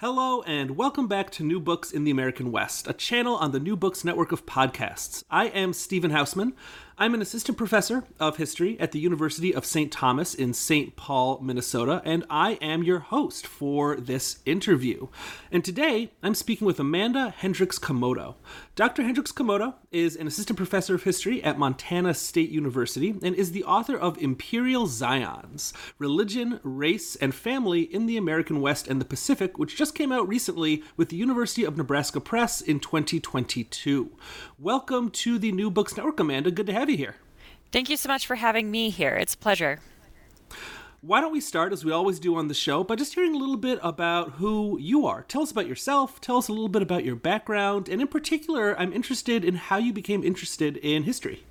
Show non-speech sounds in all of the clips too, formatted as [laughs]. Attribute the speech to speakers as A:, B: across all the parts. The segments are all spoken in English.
A: Hello, and welcome back to New Books in the American West, a channel on the New Books network of podcasts. I am Stephen Hausmann. I'm an assistant professor of history at the University of St. Thomas in St. Paul, Minnesota, and I am your host for this interview. And today I'm speaking with Amanda Hendrix-Komoto. Dr. Hendrix-Komoto is an assistant professor of history at Montana State University and is the author of Imperial Zions Religion, Race, and Family in the American West and the Pacific, which just came out recently with the University of Nebraska Press in 2022. Welcome to the New Books Network, Amanda. Good to have you here.
B: Thank you so much for having me here. It's a pleasure.
A: Why don't we start, as we always do on the show, by just hearing a little bit about who you are? Tell us about yourself, tell us a little bit about your background, and in particular, I'm interested in how you became interested in history.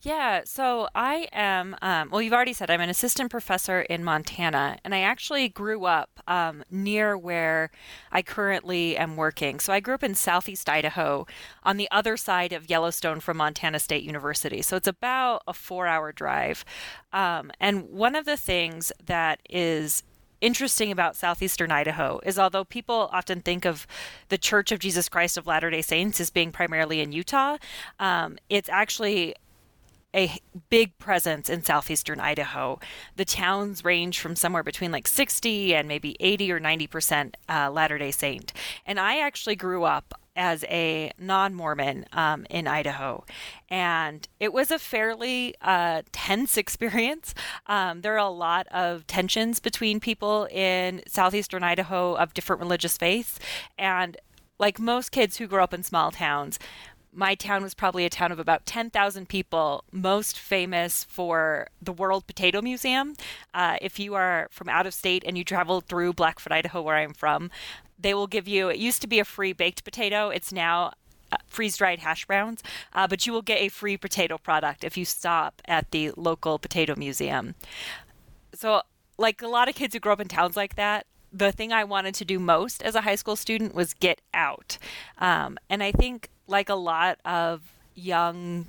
B: Yeah, so I am, um, well, you've already said I'm an assistant professor in Montana, and I actually grew up um, near where I currently am working. So I grew up in southeast Idaho on the other side of Yellowstone from Montana State University. So it's about a four hour drive. Um, and one of the things that is interesting about southeastern Idaho is although people often think of the Church of Jesus Christ of Latter day Saints as being primarily in Utah, um, it's actually a big presence in southeastern Idaho. The towns range from somewhere between like 60 and maybe 80 or 90 percent uh, Latter day Saint. And I actually grew up as a non Mormon um, in Idaho. And it was a fairly uh, tense [laughs] experience. Um, there are a lot of tensions between people in southeastern Idaho of different religious faiths. And like most kids who grow up in small towns, my town was probably a town of about 10,000 people, most famous for the World Potato Museum. Uh, if you are from out of state and you travel through Blackfoot, Idaho, where I'm from, they will give you, it used to be a free baked potato. It's now uh, freeze dried hash browns, uh, but you will get a free potato product if you stop at the local potato museum. So, like a lot of kids who grow up in towns like that, the thing I wanted to do most as a high school student was get out. Um, and I think like a lot of young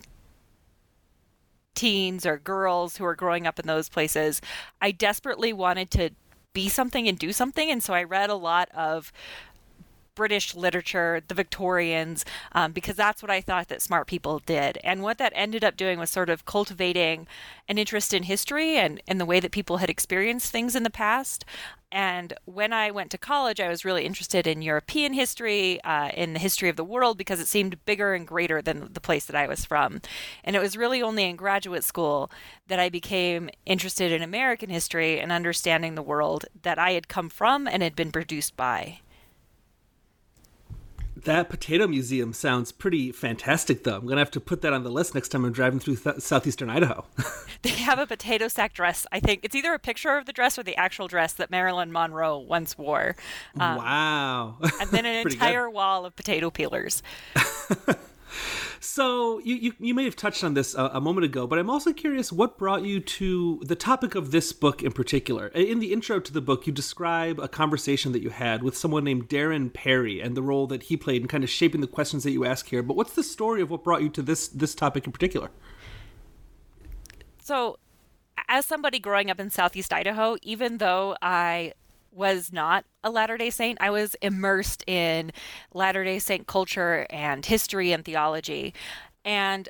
B: teens or girls who are growing up in those places, I desperately wanted to be something and do something. And so I read a lot of British literature, the Victorians, um, because that's what I thought that smart people did. And what that ended up doing was sort of cultivating an interest in history and, and the way that people had experienced things in the past. And when I went to college, I was really interested in European history, uh, in the history of the world, because it seemed bigger and greater than the place that I was from. And it was really only in graduate school that I became interested in American history and understanding the world that I had come from and had been produced by.
A: That potato museum sounds pretty fantastic, though. I'm going to have to put that on the list next time I'm driving through th- southeastern Idaho. [laughs]
B: they have a potato sack dress. I think it's either a picture of the dress or the actual dress that Marilyn Monroe once wore.
A: Um, wow.
B: and then an [laughs] entire good. wall of potato peelers. [laughs]
A: So you, you, you may have touched on this a, a, moment ago, but I'm also curious what brought you to the topic of this book in particular. In the intro to the book, you describe a conversation that you had with someone named Darren Parry and the role that he played in kind of shaping the questions that you ask here. But what's the story of what brought you to this this topic in particular?
B: So, as somebody growing up in Southeast Idaho, even though I was not a Latter day Saint. I was immersed in Latter day Saint culture and history and theology. And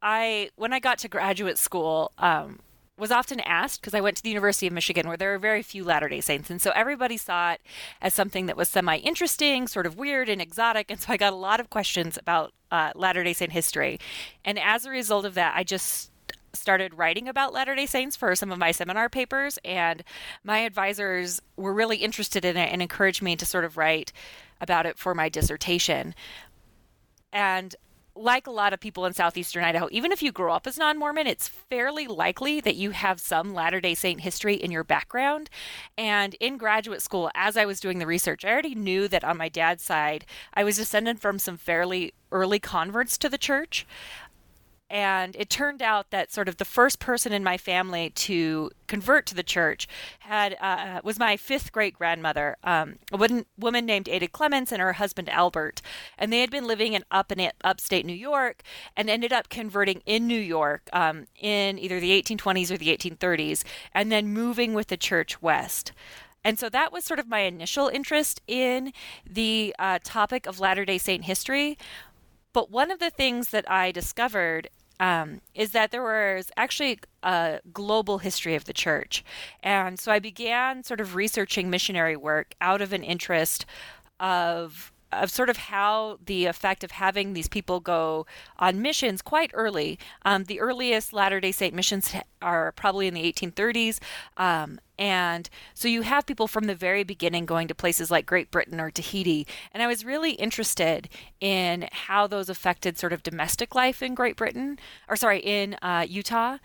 B: I, when I got to graduate school, um, was often asked because I went to the University of Michigan where there are very few Latter day Saints. And so everybody saw it as something that was semi interesting, sort of weird and exotic. And so I got a lot of questions about uh, Latter day Saint history. And as a result of that, I just started writing about Latter day Saints for some of my seminar papers. And my advisors were really interested in it and encouraged me to sort of write about it for my dissertation. And like a lot of people in southeastern Idaho, even if you grow up as non Mormon, it's fairly likely that you have some Latter day Saint history in your background. And in graduate school, as I was doing the research, I already knew that on my dad's side, I was descended from some fairly early converts to the church and it turned out that sort of the first person in my family to convert to the church had uh, was my fifth great grandmother, um, a woman, woman named Ada Clements, and her husband Albert, and they had been living in up in upstate New York and ended up converting in New York um, in either the 1820s or the 1830s, and then moving with the church west. And so that was sort of my initial interest in the uh, topic of Latter day Saint history. But one of the things that I discovered um, is that there was actually a global history of the church. And so I began sort of researching missionary work out of an interest of of sort of how the effect of having these people go on missions quite early. Um, the earliest Latter day Saint missions are probably in the 1830s. Um, and so you have people from the very beginning going to places like Great Britain or Tahiti. And I was really interested in how those affected sort of domestic life in Great Britain, or sorry, in uh, Utah.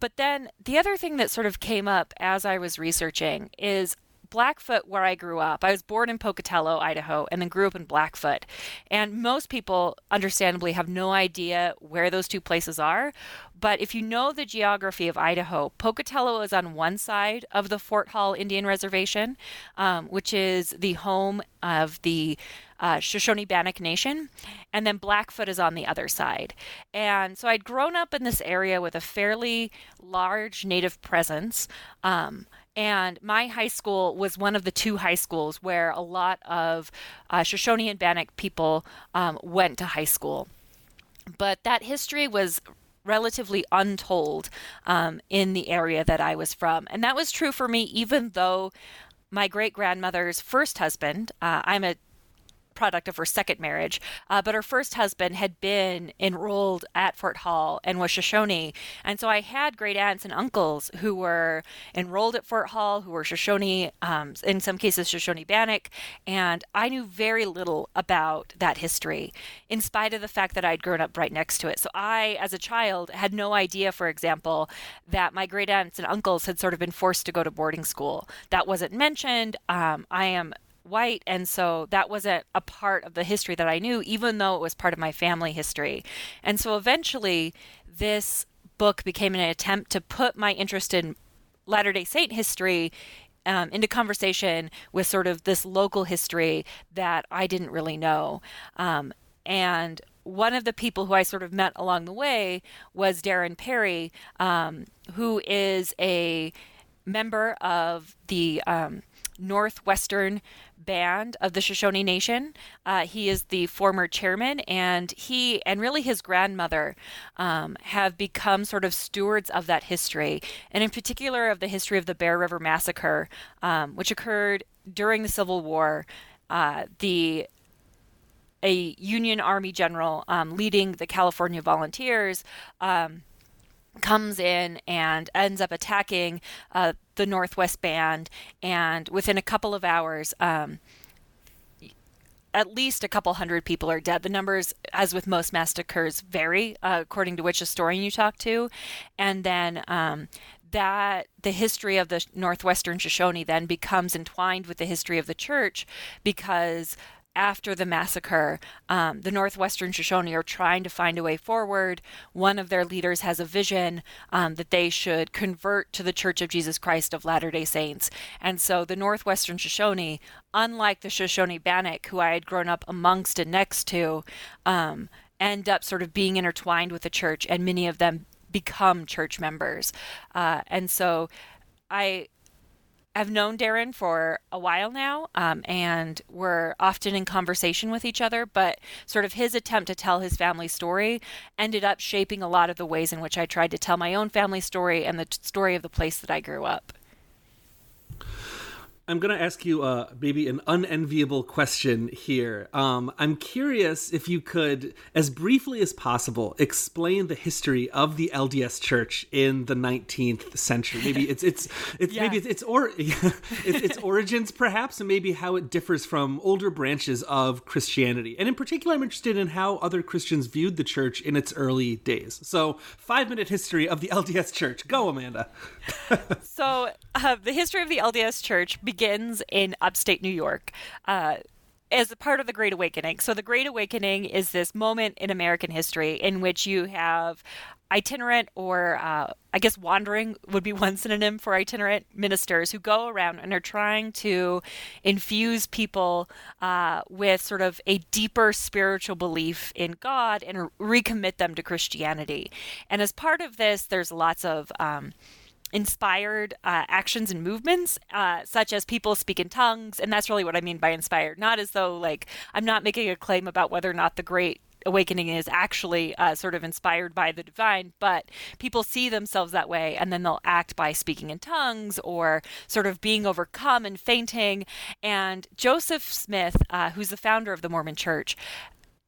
B: But then the other thing that sort of came up as I was researching is Blackfoot, where I grew up, I was born in Pocatello, Idaho, and then grew up in Blackfoot. And most people, understandably, have no idea where those two places are. But if you know the geography of Idaho, Pocatello is on one side of the Fort Hall Indian Reservation, um, which is the home of the uh, Shoshone Bannock Nation, and then Blackfoot is on the other side. And so I'd grown up in this area with a fairly large Native presence. Um, and my high school was one of the two high schools where a lot of uh, Shoshone and Bannock people um, went to high school. But that history was relatively untold um, in the area that I was from. And that was true for me, even though my great grandmother's first husband, uh, I'm a product of her second marriage. Uh, but her first husband had been enrolled at Fort Hall and was Shoshone. And so I had great aunts and uncles who were enrolled at Fort Hall, who were Shoshone, um, in some cases Shoshone Bannock. And I knew very little about that history, in spite of the fact that I'd grown up right next to it. So I, as a child, had no idea, for example, that my great aunts and uncles had sort of been forced to go to boarding school. That wasn't mentioned. Um, I am white and so that wasn't a part of the history that I knew even though it was part of my family history. And so eventually this book became an attempt to put my interest in Latter-day Saint history um, into conversation with sort of this local history that I didn't really know. Um, and one of the people who I sort of met along the way was Darren Parry, um, who is a member of the um, Northwestern Band of the Shoshone Nation. Uh, he is the former chairman, and he and really his grandmother um, have become sort of stewards of that history, and in particular of the history of the Bear River Massacre, um, which occurred during the Civil War. Uh, the a Union Army general um, leading the California Volunteers um, comes in and ends up attacking uh, the Northwest Band, and within a couple of hours, um, at least a couple hundred people are dead. The numbers, as with most massacres, vary uh, according to which historian you talk to, and then. Um, that the history of the Northwestern Shoshone then becomes entwined with the history of the church because after the massacre, um, the Northwestern Shoshone are trying to find a way forward. One of their leaders has a vision um, that they should convert to the Church of Jesus Christ of Latter day Saints. And so the Northwestern Shoshone, unlike the Shoshone Bannock, who I had grown up amongst and next to, um, end up sort of being intertwined with the church, and many of them become church members. Uh, and so I have known Darren for a while now, um, and we're often in conversation with each other. But sort of his attempt to tell his family story ended up shaping a lot of the ways in which I tried to tell my own family story and the t- story of the place that I grew up.
A: I'm going to ask you uh, maybe an unenviable question here. Um, I'm curious if you could, as briefly as possible, explain the history of the LDS Church in the 19th century. Maybe it's it's [laughs] it's yeah. maybe it's it's, or, [laughs] it's, its origins, perhaps, and maybe how it differs from older branches of Christianity. And in particular, I'm interested in how other Christians viewed the church in its early days. So, five minute history of the LDS Church. Go, Amanda. [laughs]
B: so, uh, the history of the LDS Church begins in upstate New York. Uh, as a part of the Great Awakening. So, the Great Awakening is this moment in American history in which you have itinerant or uh, I guess wandering would be [laughs] one synonym for itinerant ministers who go around and are trying to infuse people uh, with sort of a deeper spiritual belief in God and recommit them to Christianity. And as part of this, there's lots of um, inspired uh, actions and movements, uh, such as people speak in tongues. And that's really what I mean by inspired. Not as though, like, I'm not making a claim about whether or not the great awakening is actually uh, sort of inspired by the divine, but people see themselves that way and then they'll act by speaking in tongues or sort of being overcome and fainting. And Joseph Smith, uh, who's the founder of the Mormon Church,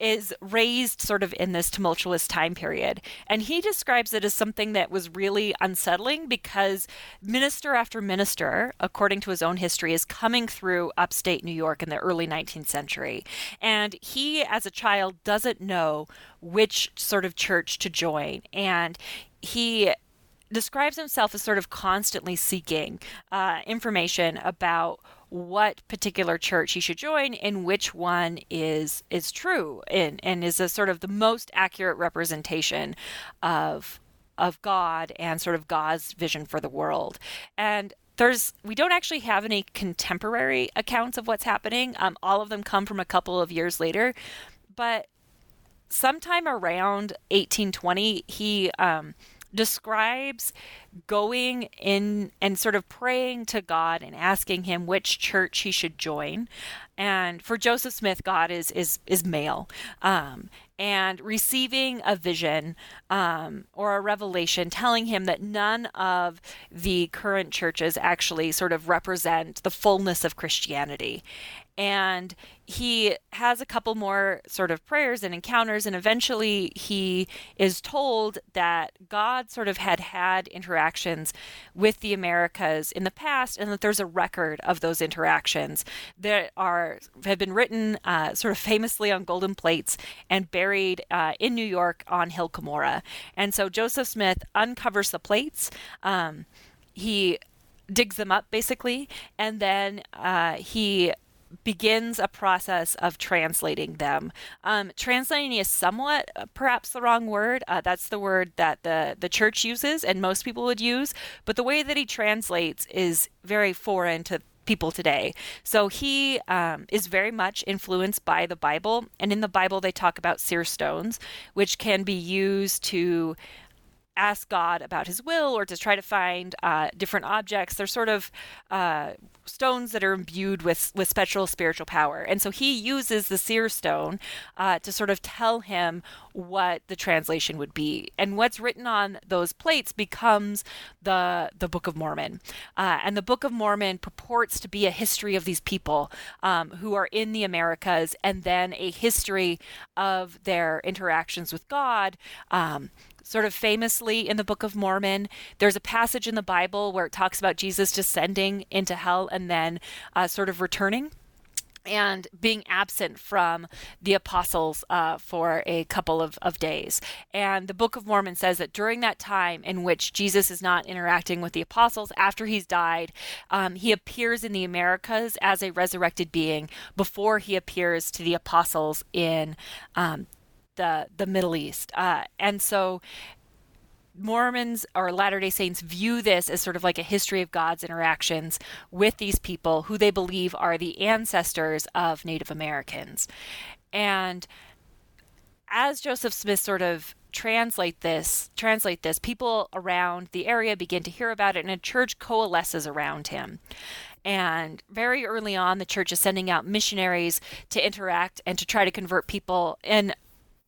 B: is raised sort of in this tumultuous time period. And he describes it as something that was really unsettling because minister after minister, according to his own history, is coming through upstate New York in the early 19th century. And he, as a child, doesn't know which sort of church to join. And he describes himself as sort of constantly seeking uh, information about what particular church he should join and which one is is true and and is a sort of the most accurate representation of of God and sort of God's vision for the world. And there's we don't actually have any contemporary accounts of what's happening. Um, all of them come from a couple of years later, but sometime around 1820, he um, describes going in and sort of praying to God and asking him which church he should join. And for Joseph Smith, God is is is male. Um, and receiving a vision um, or a revelation telling him that none of the current churches actually sort of represent the fullness of Christianity and he has a couple more sort of prayers and encounters and eventually he is told that god sort of had had interactions with the americas in the past and that there's a record of those interactions that are have been written uh, sort of famously on golden plates and buried uh, in new york on hill cumorah. And so joseph smith uncovers the plates um, he digs them up basically and then uh, he begins a process of translating them. Um, translating is somewhat uh, perhaps the wrong word. Uh, that's the word that the, the church uses and most people would use. But the way that he translates is very foreign to people today. So he um, is very much influenced by the Bible. And in the Bible, they talk about seer stones, which can be used to ask God about his will or to try to find uh, different objects. They're sort of uh, stones that are imbued with, with special spiritual power. And so he uses the seer stone uh, to sort of tell him what the translation would be. And what's written on those plates becomes the, the Book of Mormon. Uh, and the Book of Mormon purports to be a history of these people um, who are in the Americas and then a history of their interactions with God. Um, sort of famously in the Book of Mormon. There's a passage in the Bible where it talks about Jesus descending into hell and then uh, sort of returning and being absent from the apostles uh, for a couple of, of days. And the Book of Mormon says that during that time in which Jesus is not interacting with the apostles after he's died, um, he appears in the Americas as a resurrected being before he appears to the apostles in um, the the Middle East, uh, and so Mormons or Latter day Saints view this as sort of like a history of God's interactions with these people who they believe are the ancestors of Native Americans. And as Joseph Smith sort of translate this translate this people around the area begin to hear about it and a church coalesces around him and very early on the church is sending out missionaries to interact and to try to convert people in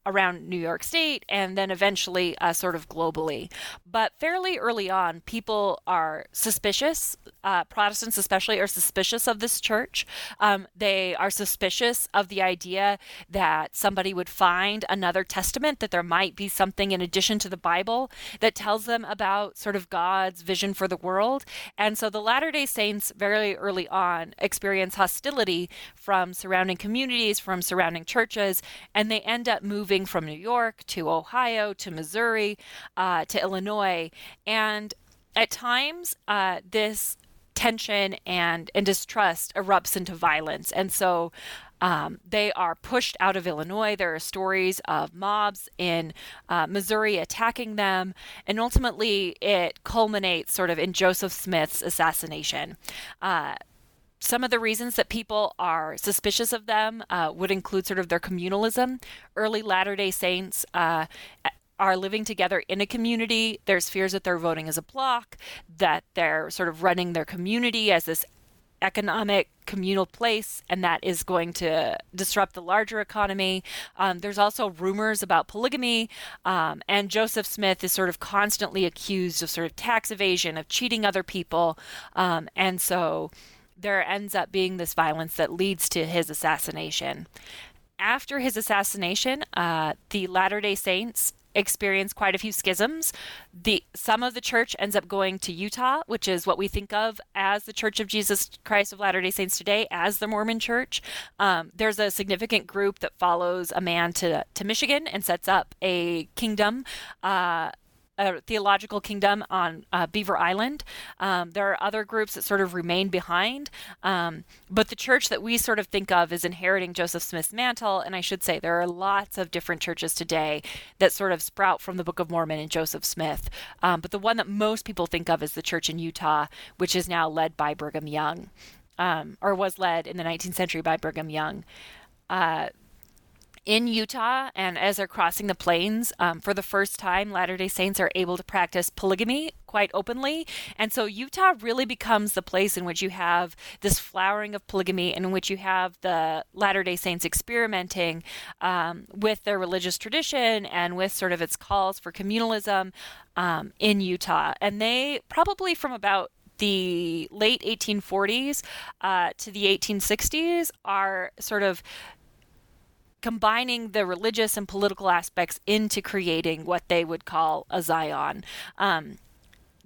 B: around New York State and then eventually uh, sort of globally. But fairly early on, people are suspicious. Uh, Protestants, especially, are suspicious of this church. Um, they are suspicious of the idea that somebody would find another testament, that there might be something in addition to the Bible that tells them about sort of God's vision for the world. And so the Latter day Saints, very early on, experience hostility from surrounding communities, from surrounding churches, and they end up moving moving from New York to Ohio to Missouri uh, to Illinois. And at times, uh, this tension and, and distrust erupts into violence. And so um, they are pushed out of Illinois. There are stories of mobs in uh, Missouri attacking them. And ultimately, it culminates sort of in Joseph Smith's assassination. Uh, some of the reasons that people are suspicious of them uh, would include sort of their communalism. Early Latter day Saints uh, are living together in a community. There's fears that they're voting as a block, that they're sort of running their community as this economic communal place, and that is going to disrupt the larger economy. Um, there's also rumors about polygamy, um, and Joseph Smith is sort of constantly accused of sort of tax evasion, of cheating other people, um, and so there ends up being this violence that leads to his assassination. After his assassination, uh, the Latter day Saints experience quite a few schisms. The some of the church ends up going to Utah, which is what we think of as the Church of Jesus Christ of Latter-day Saints today, as the Mormon Church. Um, there's a significant group that follows a man to to Michigan and sets up a kingdom. Uh, theological kingdom on uh, Beaver Island. Um, there are other groups that sort of remain behind, um, but the church that we sort of think of is inheriting Joseph Smith's mantle. And I should say there are lots of different churches today that sort of sprout from the Book of Mormon and Joseph Smith. Um, but the one that most people think of is the church in Utah, which is now led by Brigham Young, um, or was led in the 19th century by Brigham Young. Uh, in Utah and as they're crossing the plains, um, for the first time, Latter day Saints are able to practice polygamy quite openly. And so Utah really becomes the place in which you have this flowering of polygamy and in which you have the Latter day Saints experimenting um, with their religious tradition and with sort of its calls for communalism um, in Utah. And they probably from about the late 1840s uh, to the 1860s are sort of combining the religious and political aspects into creating what they would call a Zion. Um,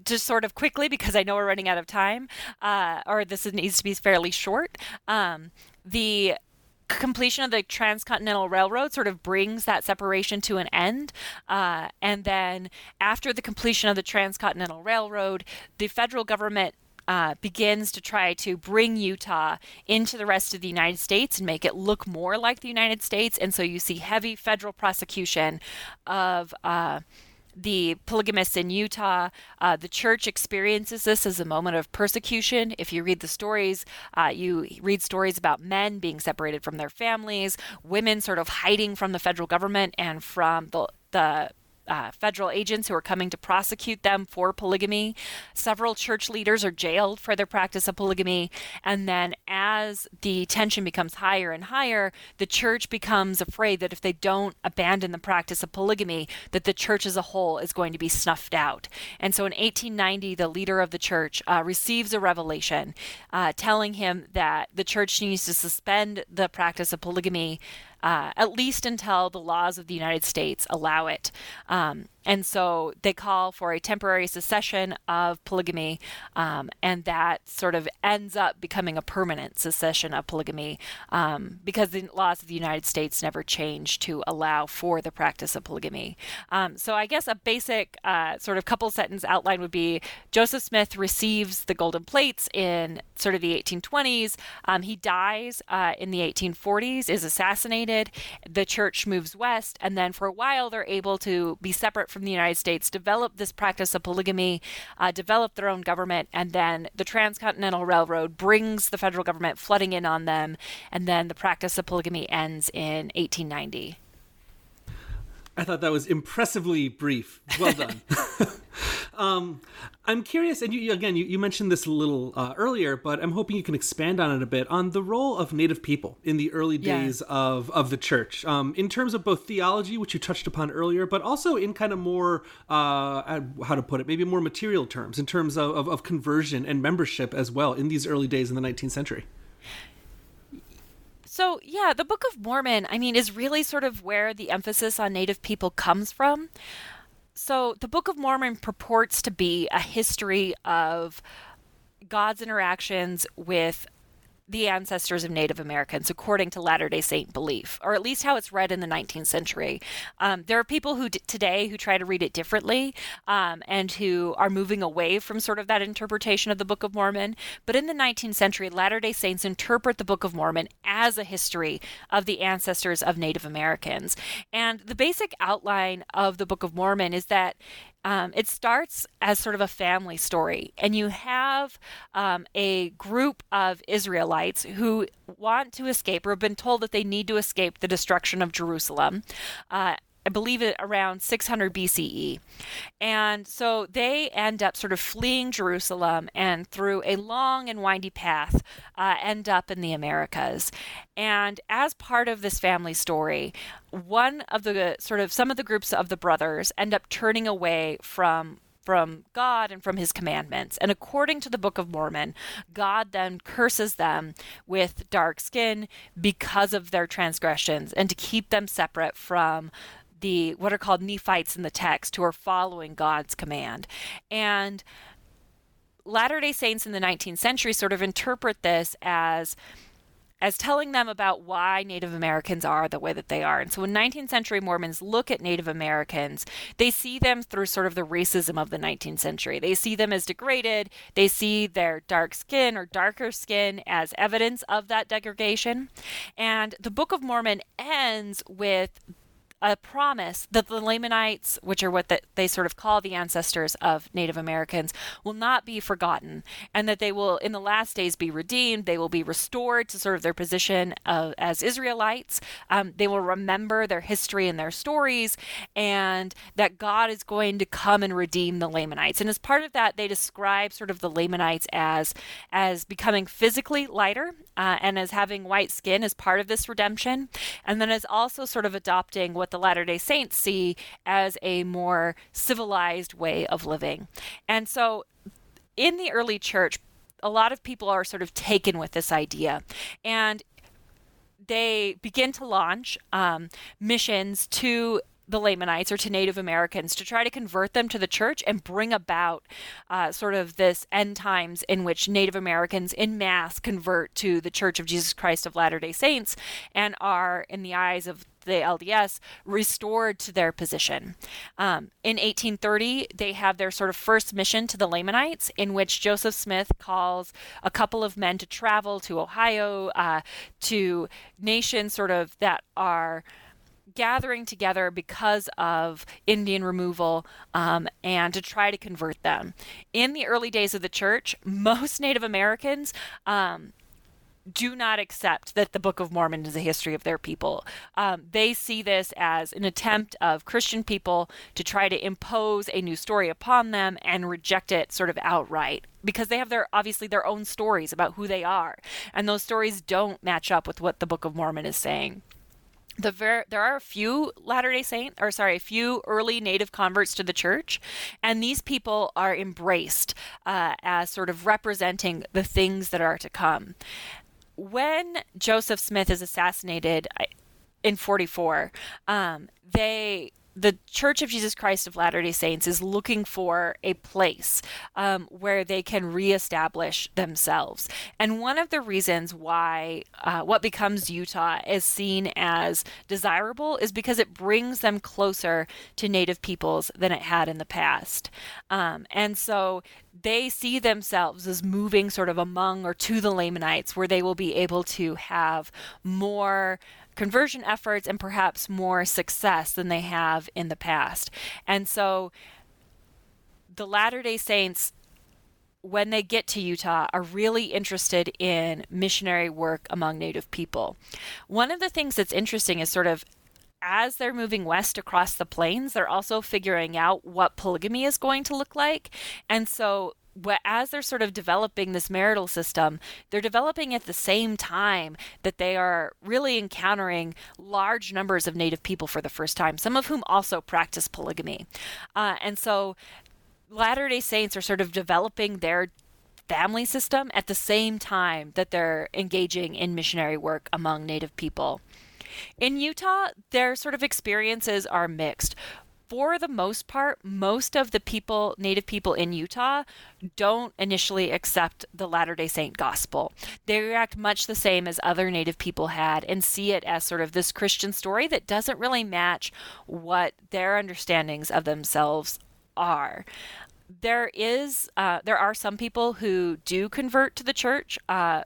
B: just sort of quickly, because I know we're running out of time, uh, or this needs to be fairly short. Um, the completion of the transcontinental railroad sort of brings that separation to an end uh, and then after the completion of the transcontinental railroad the federal government uh, begins to try to bring Utah into the rest of the United States and make it look more like the United States. And so you see heavy federal prosecution of. Uh, the polygamists in Utah. Uh, the church experiences this as a moment of persecution. If you read the stories, uh, you read stories about men being separated from their families, women sort of hiding from the federal government and from the the uh, federal agents who are coming to prosecute them for polygamy. Several church leaders are jailed for their practice of polygamy. And then, as the tension becomes higher and higher, the church becomes afraid that if they don't abandon the practice of polygamy, that the church as a whole is going to be snuffed out. And so, in 1890, the leader of the church uh, receives a revelation uh, telling him that the church needs to suspend the practice of polygamy uh, at least until the laws of the United States allow it. Um, and so they call for a temporary cessation of polygamy, um, and that sort of ends up becoming a permanent cessation of polygamy um, because the laws of the United States never changed to allow for the practice of polygamy. Um, so I guess a basic uh, sort of couple sentence outline would be Joseph Smith receives the golden plates in sort of the 1820s. Um, he dies uh, in the 1840s, is assassinated. The church moves west, and then for a while they're able to be separate from the United States developed this practice of polygamy, uh, their own government, and then the Transcontinental Railroad brings the federal government flooding in on them, and then the practice of polygamy ends in 1890.
A: I thought that was impressively brief. Well done. [laughs] um, I'm curious, and you, again, you, you mentioned this a little uh, earlier, but I'm hoping you can expand on it a bit on the role of Native people in the early days yeah. of, of the church, um, in terms of both theology, which you touched upon earlier, but also in kind of more, uh, how to put it, maybe more material terms, in terms of, of, of conversion and membership as well in these early days in the 19th century.
B: So, yeah, the Book of Mormon, I mean, is really sort of where the emphasis on Native people comes from. So, the Book of Mormon purports to be a history of God's interactions with the ancestors of Native Americans, according to Latter day Saint belief, or at least how it's read in the 19th century. Um, there are people who d- today who try to read it differently um, and who are moving away from sort of that interpretation of the Book of Mormon. But in the 19th century, Latter day Saints interpret the Book of Mormon as a history of the ancestors of Native Americans. And the basic outline of the Book of Mormon is that um, it starts as sort of a family story, and you have um, a group of Israelites who want to escape or have been told that they need to escape the destruction of Jerusalem. Uh, I believe it around 600 BCE. And so they end up sort of fleeing Jerusalem and through a long and windy path uh, end up in the Americas. And as part of this family story, one of the sort of some of the groups of the brothers end up turning away from from God and from his commandments. And according to the Book of Mormon, God then curses them with dark skin because of their transgressions and to keep them separate from the what are called Nephites in the text who are following God's command. And Latter day Saints in the 19th century sort of interpret this as as telling them about why Native Americans are the way that they are. And so when 19th century Mormons look at Native Americans, they see them through sort of the racism of the 19th century. They see them as degraded. They see their dark skin or darker skin as evidence of that degradation. And the Book of Mormon ends with a promise that the Lamanites, which are what the, they sort of call the ancestors of Native Americans, will not be forgotten, and that they will, in the last days, be redeemed. They will be restored to sort of their position of, as Israelites. Um, they will remember their history and their stories, and that God is going to come and redeem the Lamanites. And as part of that, they describe sort of the Lamanites as as becoming physically lighter uh, and as having white skin as part of this redemption, and then as also sort of adopting what what the Latter day Saints see as a more civilized way of living. And so in the early church, a lot of people are sort of taken with this idea. And they begin to launch um, missions to the Lamanites or to Native Americans to try to convert them to the church and bring about uh, sort of this end times in which Native Americans in mass convert to the Church of Jesus Christ of Latter day Saints and are, in the eyes of the LDS restored to their position. Um, in 1830, they have their sort of first mission to the Lamanites, in which Joseph Smith calls a couple of men to travel to Ohio, uh, to nations sort of that are gathering together because of Indian removal um, and to try to convert them. In the early days of the church, [laughs] most Native Americans um, do not accept that the Book of Mormon is a history of their people. Um, they see this as an attempt of Christian people to try to impose a new story upon them and reject it sort of outright because they have their obviously their own stories about who they are, and those stories don't match up with what the Book of Mormon is saying the ver- there are a few Latter Day Saint, or sorry, a few early Native converts to the church, and these people are embraced uh, as sort of representing the things that are to come. When Joseph Smith is assassinated in 44, um, they the Church of Jesus Christ of Latter day Saints is looking for a place um, where they can reestablish themselves. And one of the reasons why uh, what becomes Utah is seen as desirable is because it brings them closer to Native peoples than it had in the past. Um, and so they see themselves as moving sort of among or to the Lamanites, where they will be able to have more conversion efforts and perhaps more success than they have in the past. And so the Latter day Saints when they get to Utah, are really interested in missionary work among Native people. One of the things that's interesting is sort of as they're moving west across the plains, they're also figuring out what polygamy is going to look like. And so as they're sort of developing this marital system, they're developing at the same time that they are really encountering large numbers of Native people for the first time, some of whom also practice polygamy. Uh, and so Latter day Saints are sort of developing their family system at the same time that they're engaging in missionary work among Native people. In Utah, their sort of experiences are mixed for the most part, most of the people, Native people in Utah, don't initially accept the Latter day Saint gospel. They react much the same as other Native people had and see it as sort of this Christian story that doesn't really match what their understandings of themselves are there is uh, there are some people who do convert to the church uh,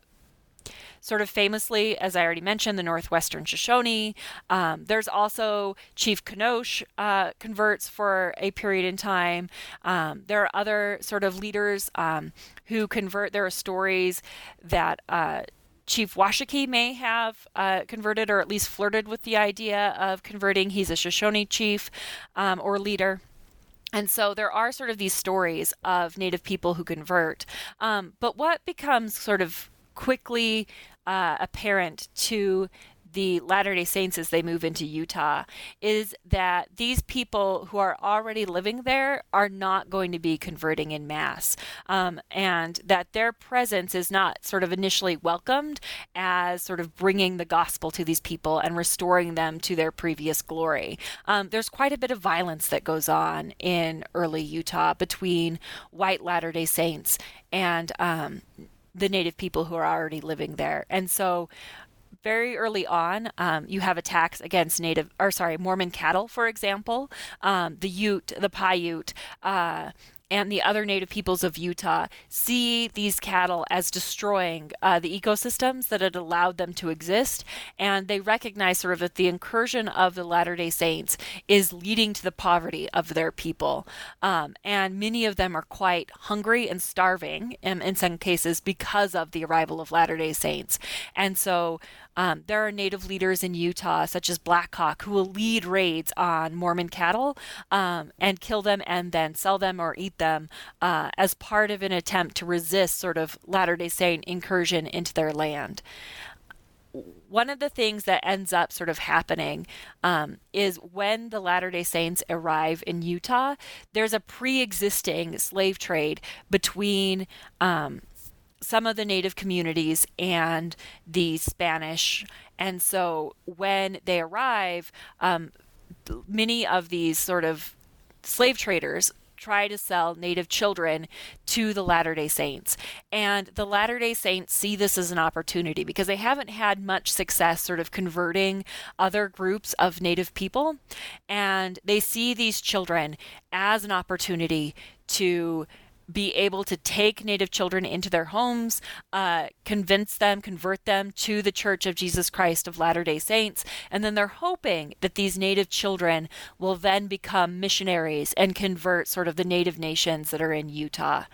B: sort of famously, as I already mentioned, the Northwestern Shoshone. Um, there's also Chief Kanosh uh, converts for a period in time. Um, there are other sort of leaders um, who convert. There are stories that. Uh, Chief Washakie may have uh, converted or at least flirted with the idea of converting. He's a Shoshone chief um, or leader. And so there are sort of these stories of Native people who convert. Um, but what becomes sort of quickly uh, apparent to the Latter day Saints as they move into Utah is that these people who are already living there are not going to be converting in mass, um, and that their presence is not sort of initially welcomed as sort of bringing the gospel to these people and restoring them to their previous glory. Um, there's quite a bit of violence that goes on in early Utah between white Latter day Saints and um, the native people who are already living there. And so very early on, um, you have attacks against native, or sorry, Mormon cattle, for example, um, the Ute, the Paiute, uh, and the other native peoples of Utah see these cattle as destroying uh, the ecosystems that had allowed them to exist. And they recognize sort of that the incursion of the Latter day Saints is leading to the poverty of their people. Um, and many of them are quite hungry and starving in, some cases because of the arrival of Latter day Saints. And so um, there are native leaders in Utah, such as Blackhawk, who will lead raids on Mormon cattle um, and kill them and then sell them or eat them uh, as part of an attempt to resist sort of Latter day Saint incursion into their land one of the things that ends up sort of happening um, is when the Latter day Saints arrive in Utah, there's a pre existing slave trade between um, some of the native communities and the Spanish. And so when they arrive, um, many of these sort of slave traders try to sell native children to the Latter day Saints. And the Latter day Saints see this as an opportunity because they haven't had much success sort of converting other groups of native people. And they see these children as an opportunity to be able to take Native children into their homes, uh, convince them, convert them to the Church of Jesus Christ of Latter day Saints. And then they're hoping that these Native children will then become missionaries and convert sort of the Native nations that are in Utah.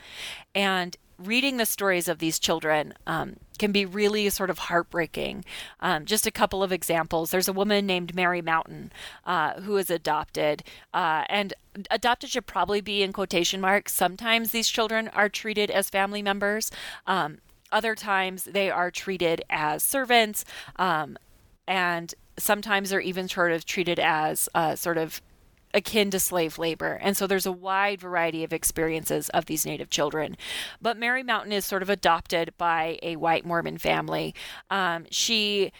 B: And reading the stories of these children um, can be really sort of heartbreaking. Um, just a couple of examples. There's a woman named Mary Mountain uh, who is adopted, uh, and adopted should probably be in quotation marks. Sometimes these children are treated as family members. Um, other times they are treated as servants, um, and sometimes they're even sort of treated as uh, sort of akin to slave labor. And so there's a wide variety of experiences of these Native children. But Mary Mountain is sort of adopted by a white Mormon family. Um, she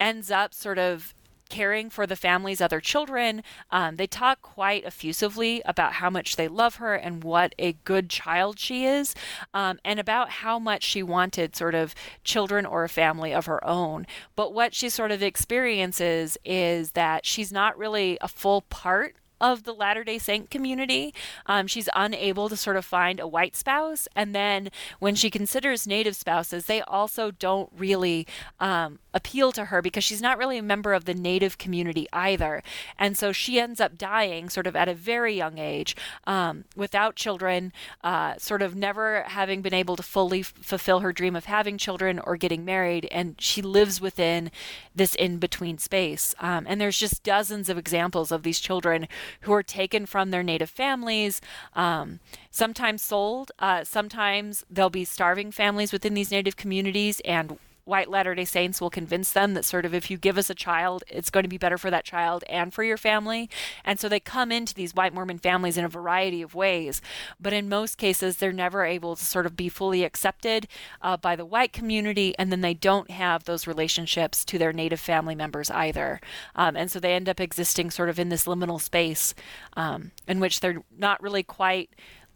B: ends up sort of caring for the family's other children. Um, they talk quite effusively about how much they love her and what a good child she is, um, and about how much she wanted sort of children or a family of her own. But what she sort of experiences is that she's not really a full part of the Latter day Saint community. Um, she's unable to sort of find a white spouse. And then when she considers Native spouses, they also don't really um, appeal to her because she's not really a member of the Native community either. And so she ends up dying sort of at a very young age um, without children, uh, sort of never having been able to fully f- fulfill her dream of having children or getting married. And she lives within this in between space. Um, and there's just dozens of examples of these children who are taken from their native families, um, sometimes sold, uh, sometimes there'll be starving families within these native communities and white Latter day Saints will convince them that sort of if you give us a child, it's going to be better for that child and for your family. And so they come into these white Mormon families in a variety of ways. But in most cases, they're never able to sort of be fully accepted uh, by the white community. And then they don't have those relationships to their native family members either. Um, and so they end up existing sort of in this liminal space um, in which they're not really quite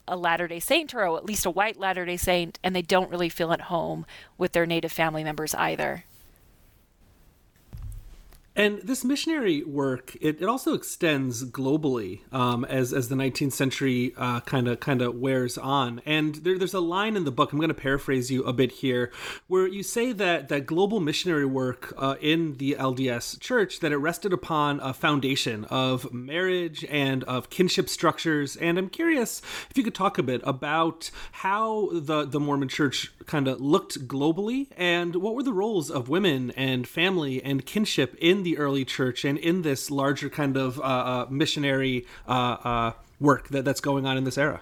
B: a Latter day Saint or at least a white Latter day Saint, and they don't really feel at home with their Native family members either.
A: And this missionary work, it, it also extends globally um, as, as the 19th century kind of kind of wears on. And there, there's a line in the book, I'm going to paraphrase you a bit here, where you say that, that global missionary work uh, in the LDS church, that it rested upon a foundation of marriage and of kinship structures. And I'm curious if you could talk a bit about how the, the Mormon church kind of looked globally and what were the roles of women and family and kinship in the early church and in this larger kind of uh, uh, missionary uh, uh, work that, that's going on in this era.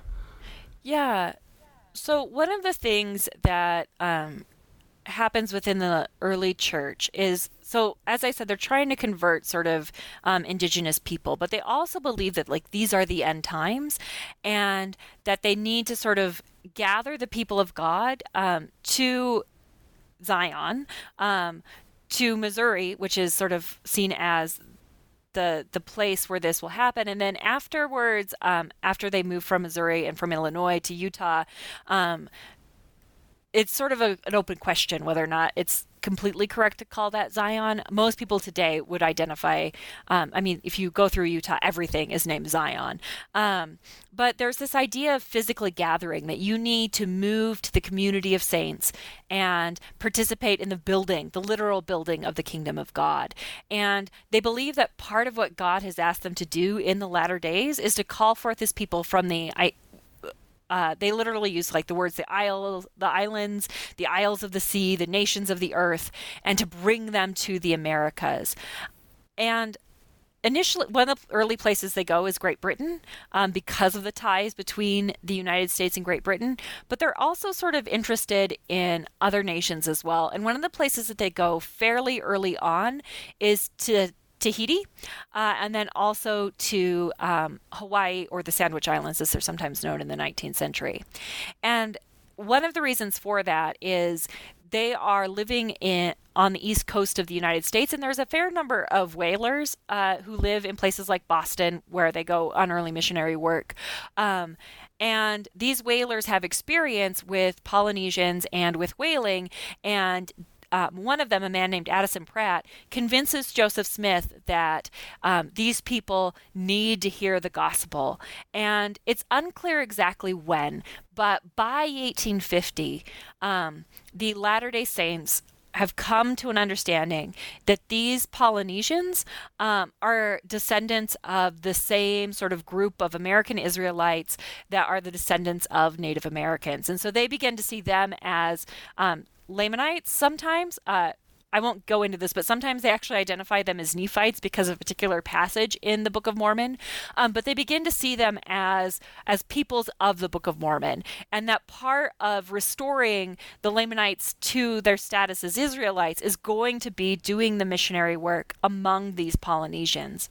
B: Yeah. So, one of the things that um, happens within the early church is so as i said they're trying to convert sort of um, indigenous people but they also believe that like these are the end times and that they need to sort of gather the people of god um, to zion um, to Missouri, which is sort of seen as the the place where this will happen. And then afterwards, um, after they move from Missouri and from Illinois to Utah, um, it's sort of a, an open question whether or not it's completely correct to call that Zion. Most people today would identify, um, I mean, if you go through Utah, everything is named Zion. Um, but there's this idea of physically gathering that you need to move to the community of saints and participate in the building, the literal building of the kingdom of God. And they believe that part of what God has asked them to do in the latter days is to call forth his people from the I, uh, they literally use like the words the isles, the islands, the isles of the sea, the nations of the earth, and to bring them to the Americas. And initially one of the early places they go is great britain um, because of the ties between the united states and great britain but they're also sort of interested in other nations as well and one of the places that they go fairly early on is to Tahiti, uh, and then also to um, Hawaii or the Sandwich Islands, as they're sometimes known in the 19th century. And one of the reasons for that is they are living in on the east coast of the United States, and there's a fair number of whalers uh, who live in places like Boston, where they go on early missionary work. Um, and these whalers have experience with Polynesians and with whaling, and um, one of them, a man named Addison Pratt, convinces Joseph Smith that um, these people need to hear the gospel. And it's unclear exactly when, but by 1850, um, the Latter day Saints have come to an understanding that these Polynesians um, are descendants of the same sort of group of American Israelites that are the descendants of Native Americans. And so they begin to see them as um, Lamanites sometimes. Uh, I won't go into this, but sometimes they actually identify them as Nephites because of a particular passage in the Book of Mormon. Um, but they begin to see them as as peoples of the Book of Mormon, and that part of restoring the Lamanites to their status as Israelites is going to be doing the missionary work among these Polynesians.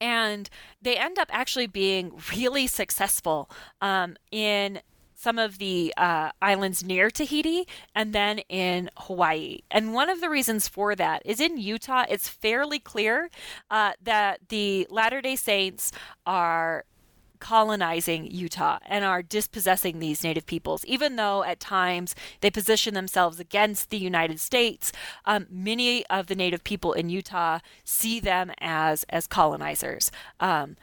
B: And they end up actually being really successful um, in some of the uh, islands near Tahiti and then in Hawaii. And one of the reasons for that is in Utah, it's fairly clear uh, that the Latter day Saints are colonizing Utah and are dispossessing these native peoples. Even though at times they position themselves against the United States, um, many of the native people in Utah see them as as colonizers. Um,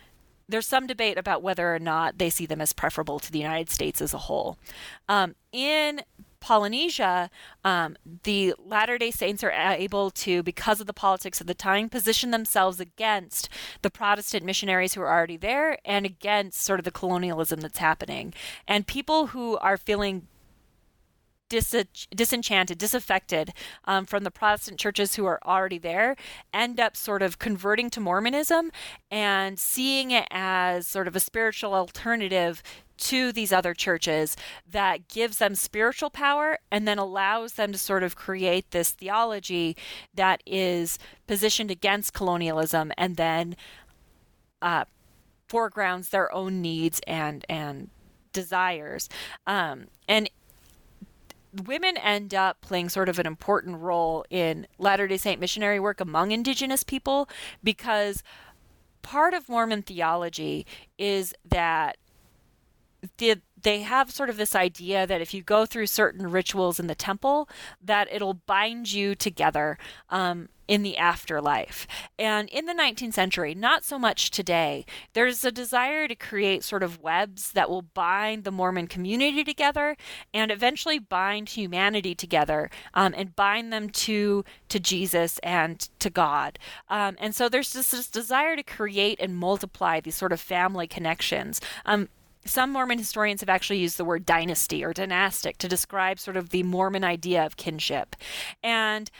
B: there's some debate about whether or not they see them as preferable to the United States as a whole. Um, in Polynesia, um, the Latter day Saints are able to, because of the politics of the time, position themselves against the Protestant missionaries who are already there and against sort of the colonialism that's happening. And people who are feeling dis- disenchanted, disaffected um, from the Protestant churches who are already there, end up sort of converting to Mormonism and seeing it as sort of a spiritual alternative to these other churches that gives them spiritual power and then allows them to sort of create this theology that is positioned against colonialism and then uh, foregrounds their own needs and and desires. Um, and women end up playing sort of an important role in Latter day Saint missionary work among indigenous people because part of Mormon theology is that the, they have sort of this idea that if you go through certain rituals in the temple, that it'll bind you together. Um, in the afterlife. And in the 19th century, not so much today, there's a desire to create sort of webs that will bind the Mormon community together and eventually bind humanity together um, and bind them to to Jesus and to God. Um, and so there's just this desire to create and multiply these sort of family connections. Um, some Mormon historians have actually used the word dynasty or dynastic to describe sort of the Mormon idea of kinship. And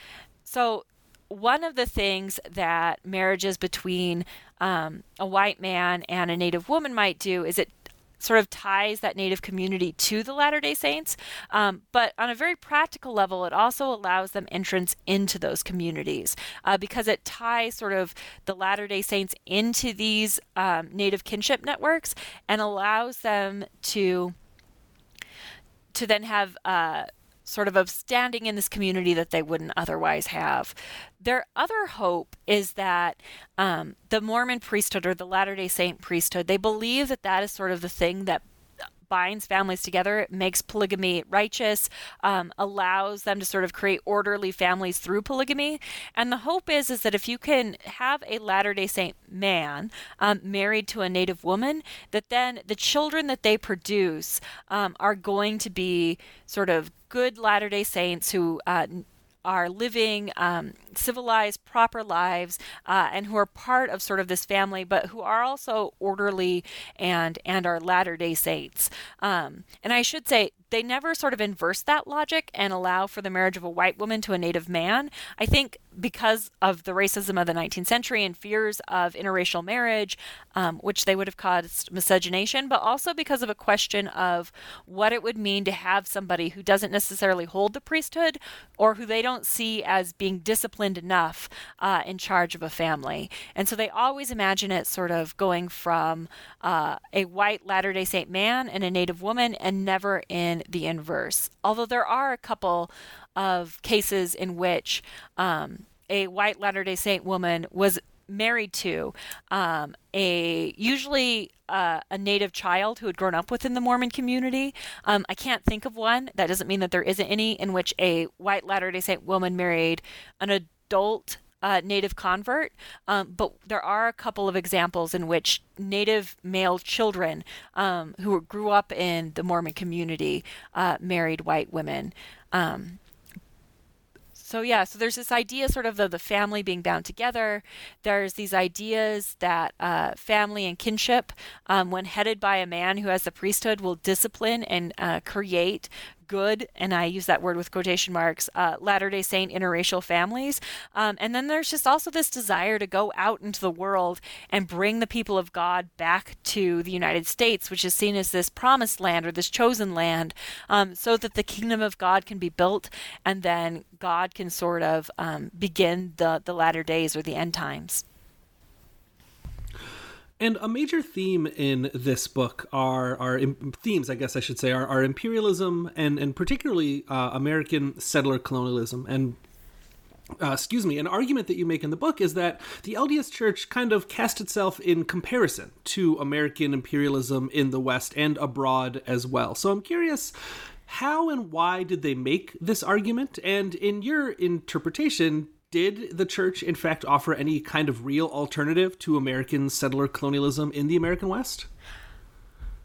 B: so one of the things that marriages between um, a white man and a Native woman might do is it sort of ties that Native community to the Latter day Saints. Um, but on a very practical level, it also allows them entrance into those communities uh, because it ties sort of the Latter day Saints into these um, Native kinship networks and allows them to to then have uh, sort of of standing in this community that they wouldn't otherwise have. Their other hope is that um, the Mormon priesthood or the Latter day Saint priesthood, they believe that that is sort of the thing that binds families together, it makes polygamy righteous, um, allows them to sort of create orderly families through polygamy. And the hope is is that if you can have a Latter Day Saint man um, married to a Native woman, that then the children that they produce um, are going to be sort of good Latter Day Saints who uh, are living um, civilized, proper lives, uh, and who are part of sort of this family, but who are also orderly and and are Latter Day Saints. Um, and I should say they never sort of inverse that logic and allow for the marriage of a white woman to a native man. I think because of the racism of the 19th century and fears of interracial marriage, um, which they would have caused miscegenation, but also because of a question of what it would mean to have somebody who doesn't necessarily hold the priesthood or who they don't see as being disciplined enough uh, in charge of a family. And so they always imagine it sort of going from uh, a white Latter day Saint man and a native woman and never in the inverse. Although there are a couple of cases in which um, a white Latter day Saint woman was married to um, a usually uh, a native child who had grown up within the Mormon community. Um, I can't think of one. That doesn't mean that there isn't any in which a white Latter day Saint woman married an adult uh, native convert, um, but there are a couple of examples in which native male children um, who grew up in the Mormon community uh, married white women. Um, so yeah, so there's this idea sort of of the family being bound together. There's these ideas that uh, family and kinship, um, when headed by a man who has the priesthood, will discipline and uh, create good, and I use that word with quotation marks, uh, Latter day Saint interracial families. Um, and then there's just also this desire to go out into the world and bring the people of God back to the United States, which is seen as this promised land or this chosen land, um, so that the kingdom of God can be built and then God can sort of um, begin the, the latter days or the end times.
A: And a major theme in this book are are themes, I guess I should say, are, are imperialism and and particularly uh, American settler colonialism. And uh, excuse me, an argument that you make in the book is that the LDS Church kind of cast itself in comparison to American imperialism in the West and abroad as well. So I'm curious, how and why did they make this argument? And in your interpretation, did the church in fact offer any kind of real alternative to American settler colonialism in the American West?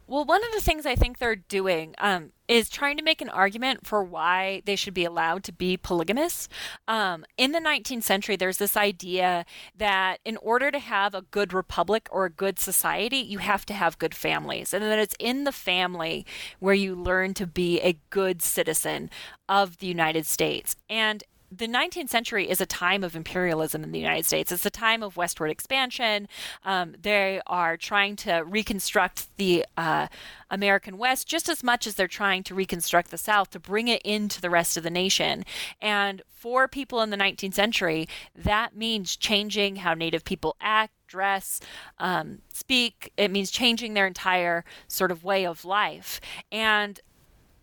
B: Well, one of the things I think they're doing um, is trying to make an argument for why they should be allowed to be polygamous. Um, in the 19th century, there's this idea that in order to have a good republic or a good society, you have to have good families, and that it's in the family where you learn to be a good citizen of the United States. And the 19th century is a time of imperialism in the United States. It's a time of westward expansion. Um, they are trying to reconstruct the uh, American West just as much as they're trying to reconstruct the South to bring it into the rest of the nation. And for people in the 19th century, that means changing how Native people act, dress, um, speak. It means changing their entire sort of way of life. And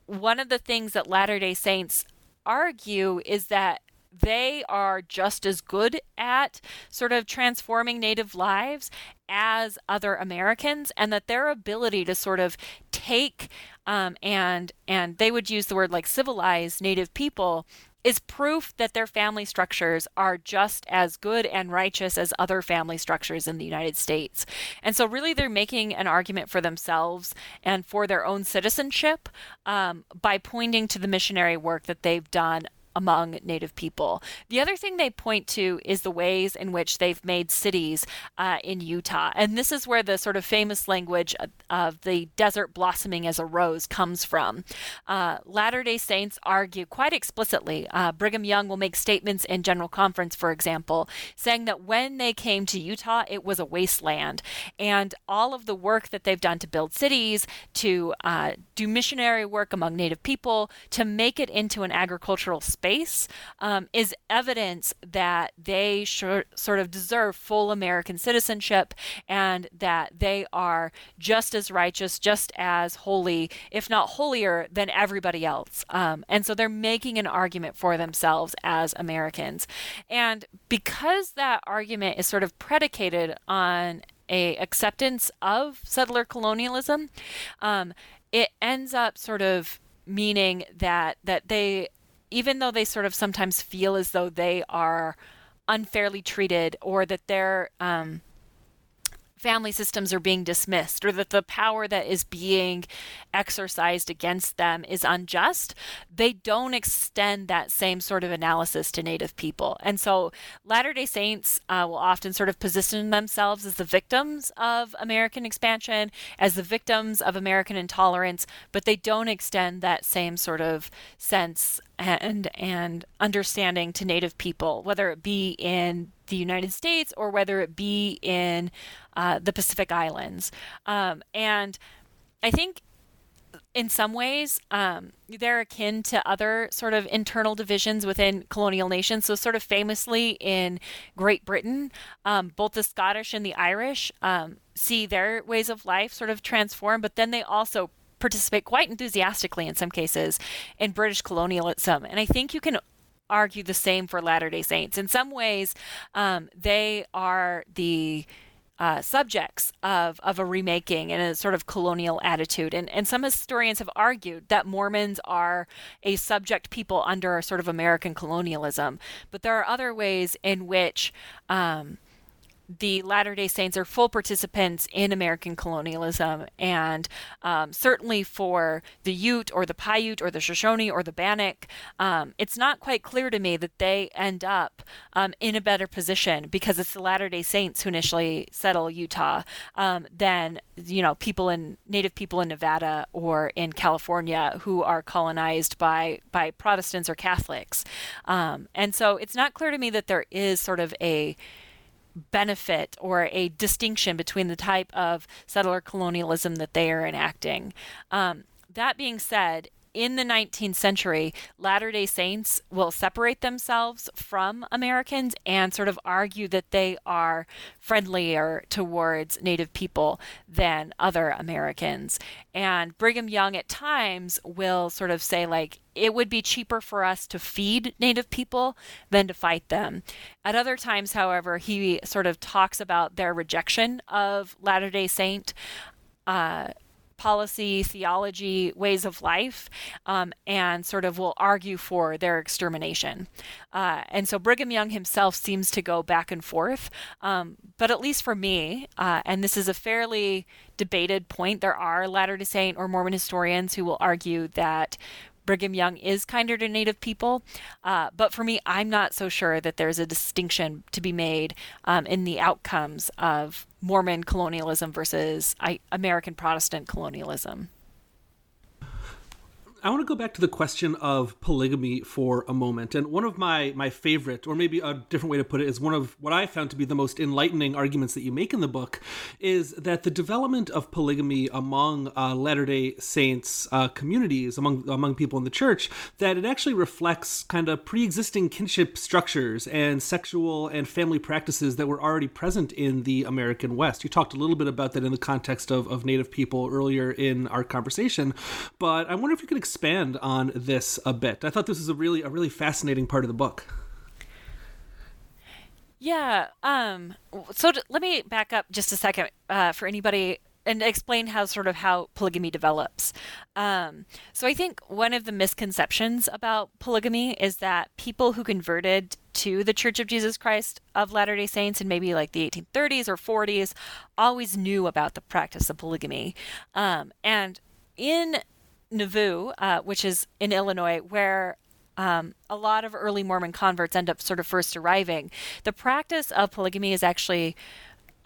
B: one of the things that Latter day Saints argue is that they are just as good at sort of transforming Native lives as other Americans, and that their ability to sort of take um, and and they would use the word like civilize Native people is proof that their family structures are just as good and righteous as other family structures in the United States. And so, really, they're making an argument for themselves and for their own citizenship um, by pointing to the missionary work that they've done among Native people. The other thing they point to is the ways in which they've made cities uh, in Utah. And this is where the sort of famous language of, the desert blossoming as a rose comes from. Uh, Latter day Saints argue quite explicitly. Uh, Brigham Young will make statements in General Conference, for example, saying that when they came to Utah, it was a wasteland. And all of the work that they've done to build cities, to uh, do missionary work among Native people, to make it into an agricultural space space um, is evidence that they sort of deserve full American citizenship and that they are just as righteous, just as holy, if not holier than everybody else. Um, and so they're making an argument for themselves as Americans. And because that argument is sort of predicated on a acceptance of settler colonialism, um, it ends up sort of meaning that that they even though they sort of sometimes feel as though they are unfairly treated or that they're um, family systems are being dismissed or that the power that is being exercised against them is unjust, they don't extend that same sort of analysis to Native people. And so Latter day Saints uh, will often sort of position themselves as the victims of American expansion, as the victims of American intolerance, but they don't extend that same sort of sense and and understanding to native people whether it be in the United States or whether it be in uh, the Pacific Islands. Um, and I think in some ways, um, they're akin to other sort of internal divisions within colonial nations. So, sort of famously in Great Britain, um, both the Scottish and the Irish um, see their ways of life sort of transform, but then they also participate quite enthusiastically in some cases in British colonialism. And I think you can argue the same for Latter day Saints. In some ways, um, they are the uh, subjects of, of a remaking and a sort of colonial attitude. And, and some historians have argued that Mormons are a subject people under a sort of American colonialism. But there are other ways in which um, the Latter day Saints are full participants in American colonialism. And um, certainly for the Ute or the Paiute or the Shoshone or the Bannock, um, it's not quite clear to me that they end up um, in a better position because it's the Latter day Saints who initially settle Utah um, than, you know, people in Native people in Nevada or in California who are colonized by, by Protestants or Catholics. Um, and so it's not clear to me that there is sort of a benefit or a distinction between the type of settler colonialism that they are enacting. Um, that being said, in the 19th century, Latter day Saints will separate themselves from Americans and sort of argue that they are friendlier towards Native people than other Americans. And Brigham Young at times will sort of say, like, it would be cheaper for us to feed Native people than to fight them. At other times, however, he sort of talks about their rejection of Latter day Saint. Uh, policy, theology, ways of life, um, and sort of will argue for their extermination. Uh, and so Brigham Young himself seems to go back and forth. Um, but at least for me, uh, and this is a fairly debated point, there are Latter day Saint or Mormon historians who will argue that Brigham Young is kinder to Native people. Uh, but for me, I'm not so sure that there's a distinction to be made um, in the outcomes of Mormon colonialism versus I, American Protestant colonialism.
A: I want to go back to the question of polygamy for a moment. And one of my my favorite, or maybe a different way to put it, is one of what I found to be the most enlightening arguments that you make in the book, is that the development of polygamy among uh, Latter Day Saints uh, communities, among among people in the church, that it actually reflects kind of pre-existing kinship structures and sexual and family practices that were already present in the American West. You talked a little bit about that in the context of, of Native people earlier in our conversation, but I wonder if you could expand on this a bit. I thought this was a really a really fascinating part of the book.
B: Yeah. Um. So t- let me back up just a second uh, for anybody and explain how sort of how polygamy develops. Um, so I think one of the misconceptions about polygamy is that people who converted to the Church of Jesus Christ of Latter Day Saints in maybe like the 1830s or 40s always knew about the practice of polygamy, um, and in Nauvoo, uh, which is in Illinois, where um, a lot of early Mormon converts end up sort of first arriving. The practice of polygamy is actually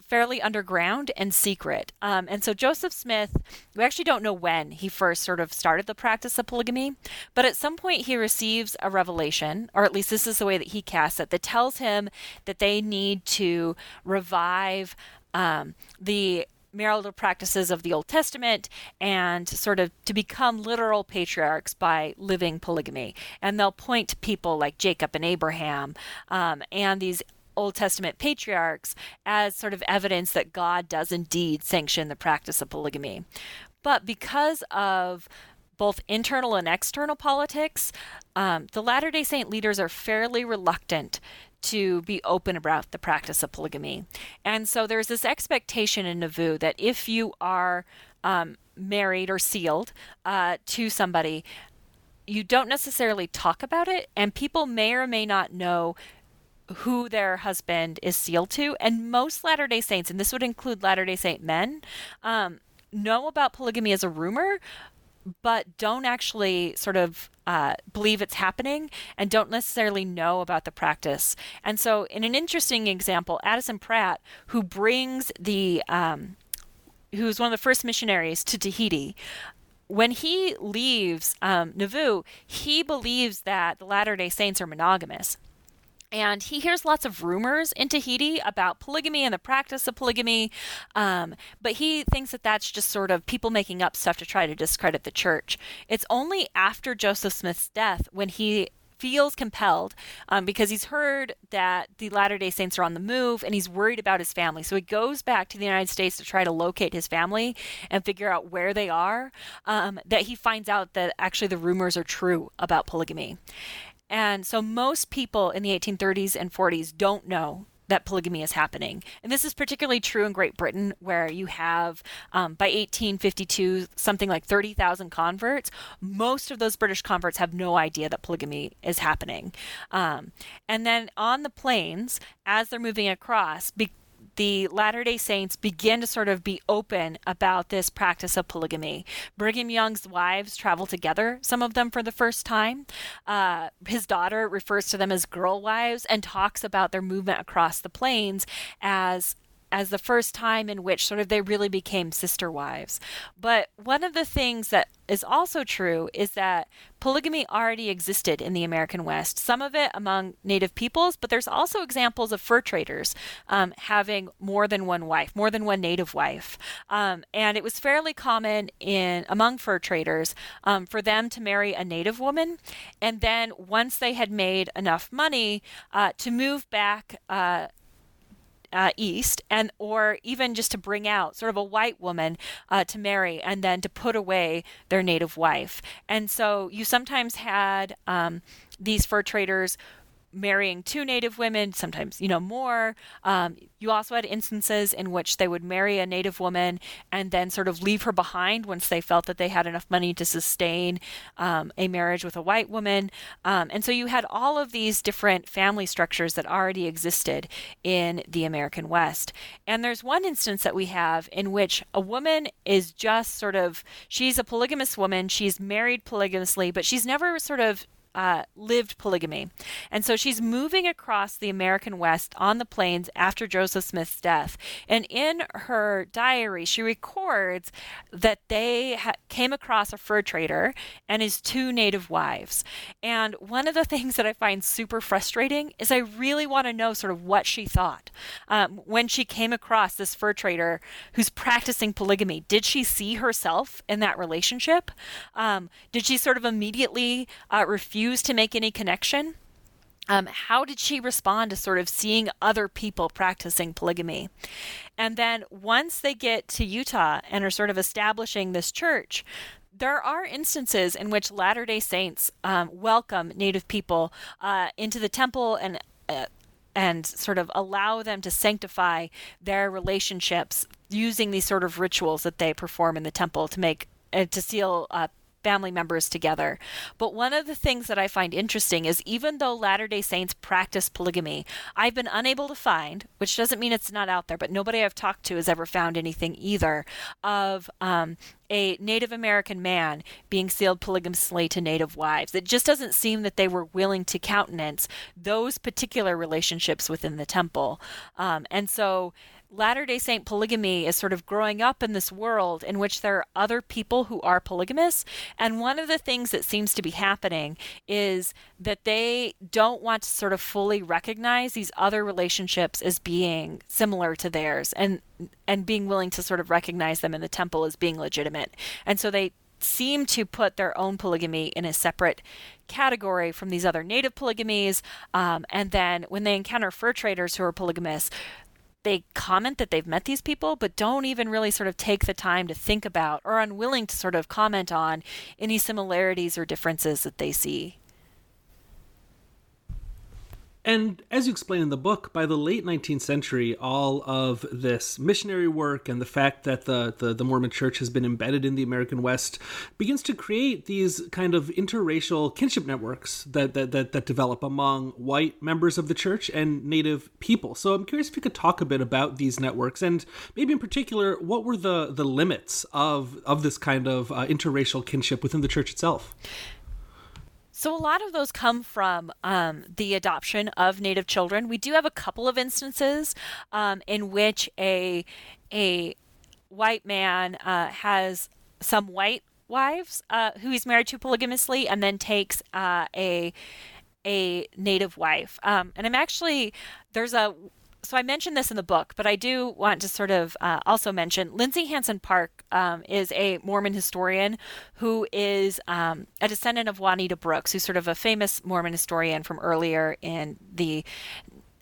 B: fairly underground and secret. Um, and so Joseph Smith, we actually don't know when he first sort of started the practice of polygamy, but at some point he receives a revelation, or at least this is the way that he casts it, that tells him that they need to revive um, the marital practices of the Old Testament and sort of to become literal patriarchs by living polygamy. And they'll point to people like Jacob and Abraham um, and these Old Testament patriarchs as sort of evidence that God does indeed sanction the practice of polygamy. But because of both internal and external politics, um, the Latter day Saint leaders are fairly reluctant to be open about the practice of polygamy. And so there's this expectation in Nauvoo that if you are um, married or sealed uh, to somebody, you don't necessarily talk about it, and people may or may not know who their husband is sealed to. And most Latter day Saints, and this would include Latter day Saint men, um, know about polygamy as a rumor, but don't actually sort of uh, believe it's happening and don't necessarily know about the practice. And so, in an interesting example, Addison Pratt, who brings the um, who's one of the first missionaries to Tahiti, when he leaves um, Nauvoo, he believes that the Latter day Saints are monogamous and he hears lots of rumors in Tahiti about polygamy and the practice of polygamy, um, but he thinks that that's just sort of people making up stuff to try to discredit the church. It's only after Joseph Smith's death when he feels compelled um, because he's heard that the Latter day Saints are on the move and he's worried about his family. So he goes back to the United States to try to locate his family and figure out where they are. Um, that he finds out that actually the rumors are true about polygamy. And so most people in the 1830s and 40s don't know that polygamy is happening. And this is particularly true in Great Britain, where you have, um, by 1852, something like 30,000 converts. Most of those British converts have no idea that polygamy is happening. Um, and then on the plains, as they're moving across, the Latter day Saints begin to sort of be open about this practice of polygamy. Brigham Young's wives travel together, some of them for the first time. Uh, his daughter refers to them as girl wives and talks about their movement across the plains as as the first time in which sort of they really became sister wives. But one of the things that is also true is that polygamy already existed in the American West, some of it among native peoples, but there's also examples of fur traders um, having more than one wife, more than one native wife. Um, and it was fairly common in among fur traders um, for them to marry a native woman, and then once they had made enough money uh, to move back. Uh, uh, east and or even just to bring out sort of a white woman uh, to marry and then to put away their native wife. And so you sometimes had um, these fur traders marrying two native women, sometimes, you know, more. Um, you also had instances in which they would marry a native woman and then sort of leave her behind once they felt that they had enough money to sustain um, a marriage with a white woman. Um, and so you had all of these different family structures that already existed in the American West. And there's one instance that we have in which a woman is just sort of, she's a polygamous woman, she's married polygamously, but she's never sort of uh, lived polygamy. And so she's moving across the American West on the plains after Joseph Smith's death. And in her diary, she records that they ha- came across a fur trader and his two native wives. And one of the [laughs] things that I find super frustrating is I really want to know sort of what she thought um, when she came across this fur trader who's practicing polygamy. Did she see herself in that relationship? Um, did she sort of immediately uh, refuse? To make any connection? Um, how did she respond to sort of seeing other people practicing polygamy? And then once they get to Utah and are sort of establishing this church, there are instances in which Latter day Saints um, welcome Native people uh, into the temple and uh, and sort of allow them to sanctify their relationships using these sort of rituals that they perform in the temple to make uh, to seal uh, family members together. But one of the things that I find interesting is even though Latter day Saints practice polygamy, I've been unable to find, which doesn't mean it's not out there, but nobody I've talked to has ever found anything either of um, a Native American man being sealed polygamously to Native wives. It just doesn't seem that they were willing to countenance those particular relationships within the temple. Um, and so Latter day Saint polygamy is sort of growing up in this world in which there are other people who are polygamous. And one of the things that seems to be happening is that they don't want to sort of fully recognize these other relationships as being similar to theirs and and being willing to sort of recognize them in the temple as being legitimate. And so they seem to put their own polygamy in a separate category from these other native polygamies. Um, and then when they encounter fur traders who are polygamous, they comment that they've met these people, but don't even really sort of take the time to think about or unwilling to sort of comment on any similarities or differences that they see.
A: And as you explain in the book, by the late 19th century, all of this missionary work and the fact that the, the, the, Mormon church has been embedded in the American West begins to create these kind of interracial kinship networks that, that, that, that develop among white members of the church and native people. So I'm curious if you could talk a bit about these networks and maybe in particular, what were the, the limits of, of this kind of uh, interracial kinship within the church itself?
B: So, a lot of those come from um, the adoption of Native children. We do have a couple of instances um, in which a a white man uh, has some white wives uh, who he's married to polygamously, and then takes uh, a a native wife. Um, and I'm actually there's a so I mentioned this in the book, but I do want to sort of uh, also mention Lindsay Hansen Park um, is a Mormon historian who is um, a descendant of Juanita Brooks, who's sort of a famous Mormon historian from earlier in the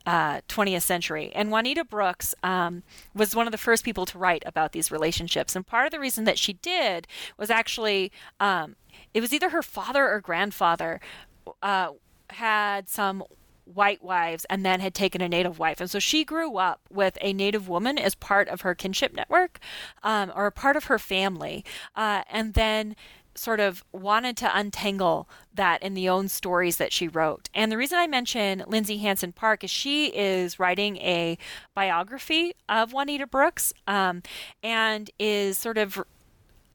B: uh, 20th century. And Juanita Brooks um, was one of the first people to write about these relationships. And part of the reason that she did was actually um, it was either her father or grandfather uh, had some white wives and then had taken a native wife. And so she grew up with a native woman as part of her kinship network um, or part of her family. Uh, and then sort of wanted to untangle that in the own stories that she wrote. And the reason I mention Lindsay Hansen Park is she is writing a biography of Juanita Brooks um, and is sort of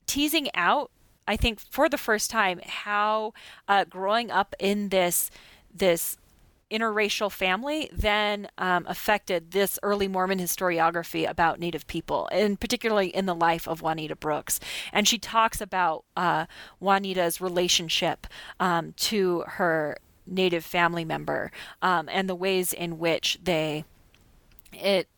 B: teasing out, I think, for the first time, how uh, growing up in this this interracial family then um, affected this early Mormon historiography about Native people, and particularly in the life of Juanita Brooks. And she talks about uh, Juanita's relationship um, to her Native family member um, and the ways in which they it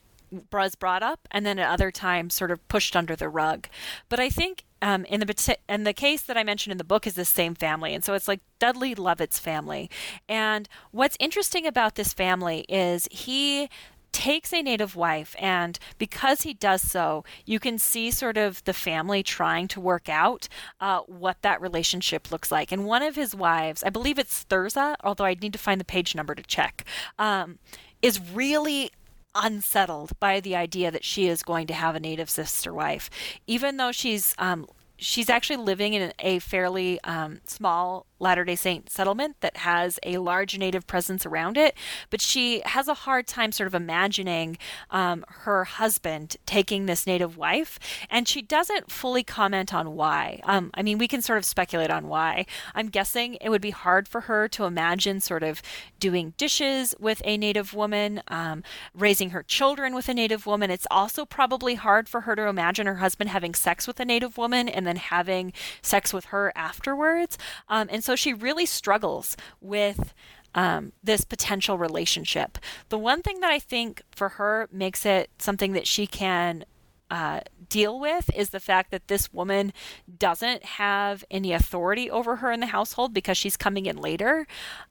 B: was brought up and then at other times sort of pushed under the rug. But I think um, in the and the case that I mentioned in the book is the same family, and so it's like Dudley Leavitt's family. And what's interesting about this family is he takes a native wife and because he does so you can see sort of the family trying to work out uh, what that relationship looks like and one of his wives i believe it's Thirza although i need to find the page number to check um, is really unsettled by the idea that she is going to have a native sister wife, even though she's um, she's actually living in a fairly um, small Latter day Saint settlement that has a large native presence around it, but she has a hard time sort of imagining um, her husband taking this native wife, and she doesn't fully comment on why. Um, I mean, we can sort of speculate on why. I'm guessing it would be hard for her to imagine sort of doing dishes with a native woman, um, raising her children with a native woman. It's also probably hard for her to imagine her husband having sex with a native woman and then having sex with her afterwards. Um, and so she really struggles with um, this potential relationship. The one thing that I think for her makes it something that she can uh, deal with is the fact that this woman doesn't have any authority over her in the household because she's coming in later.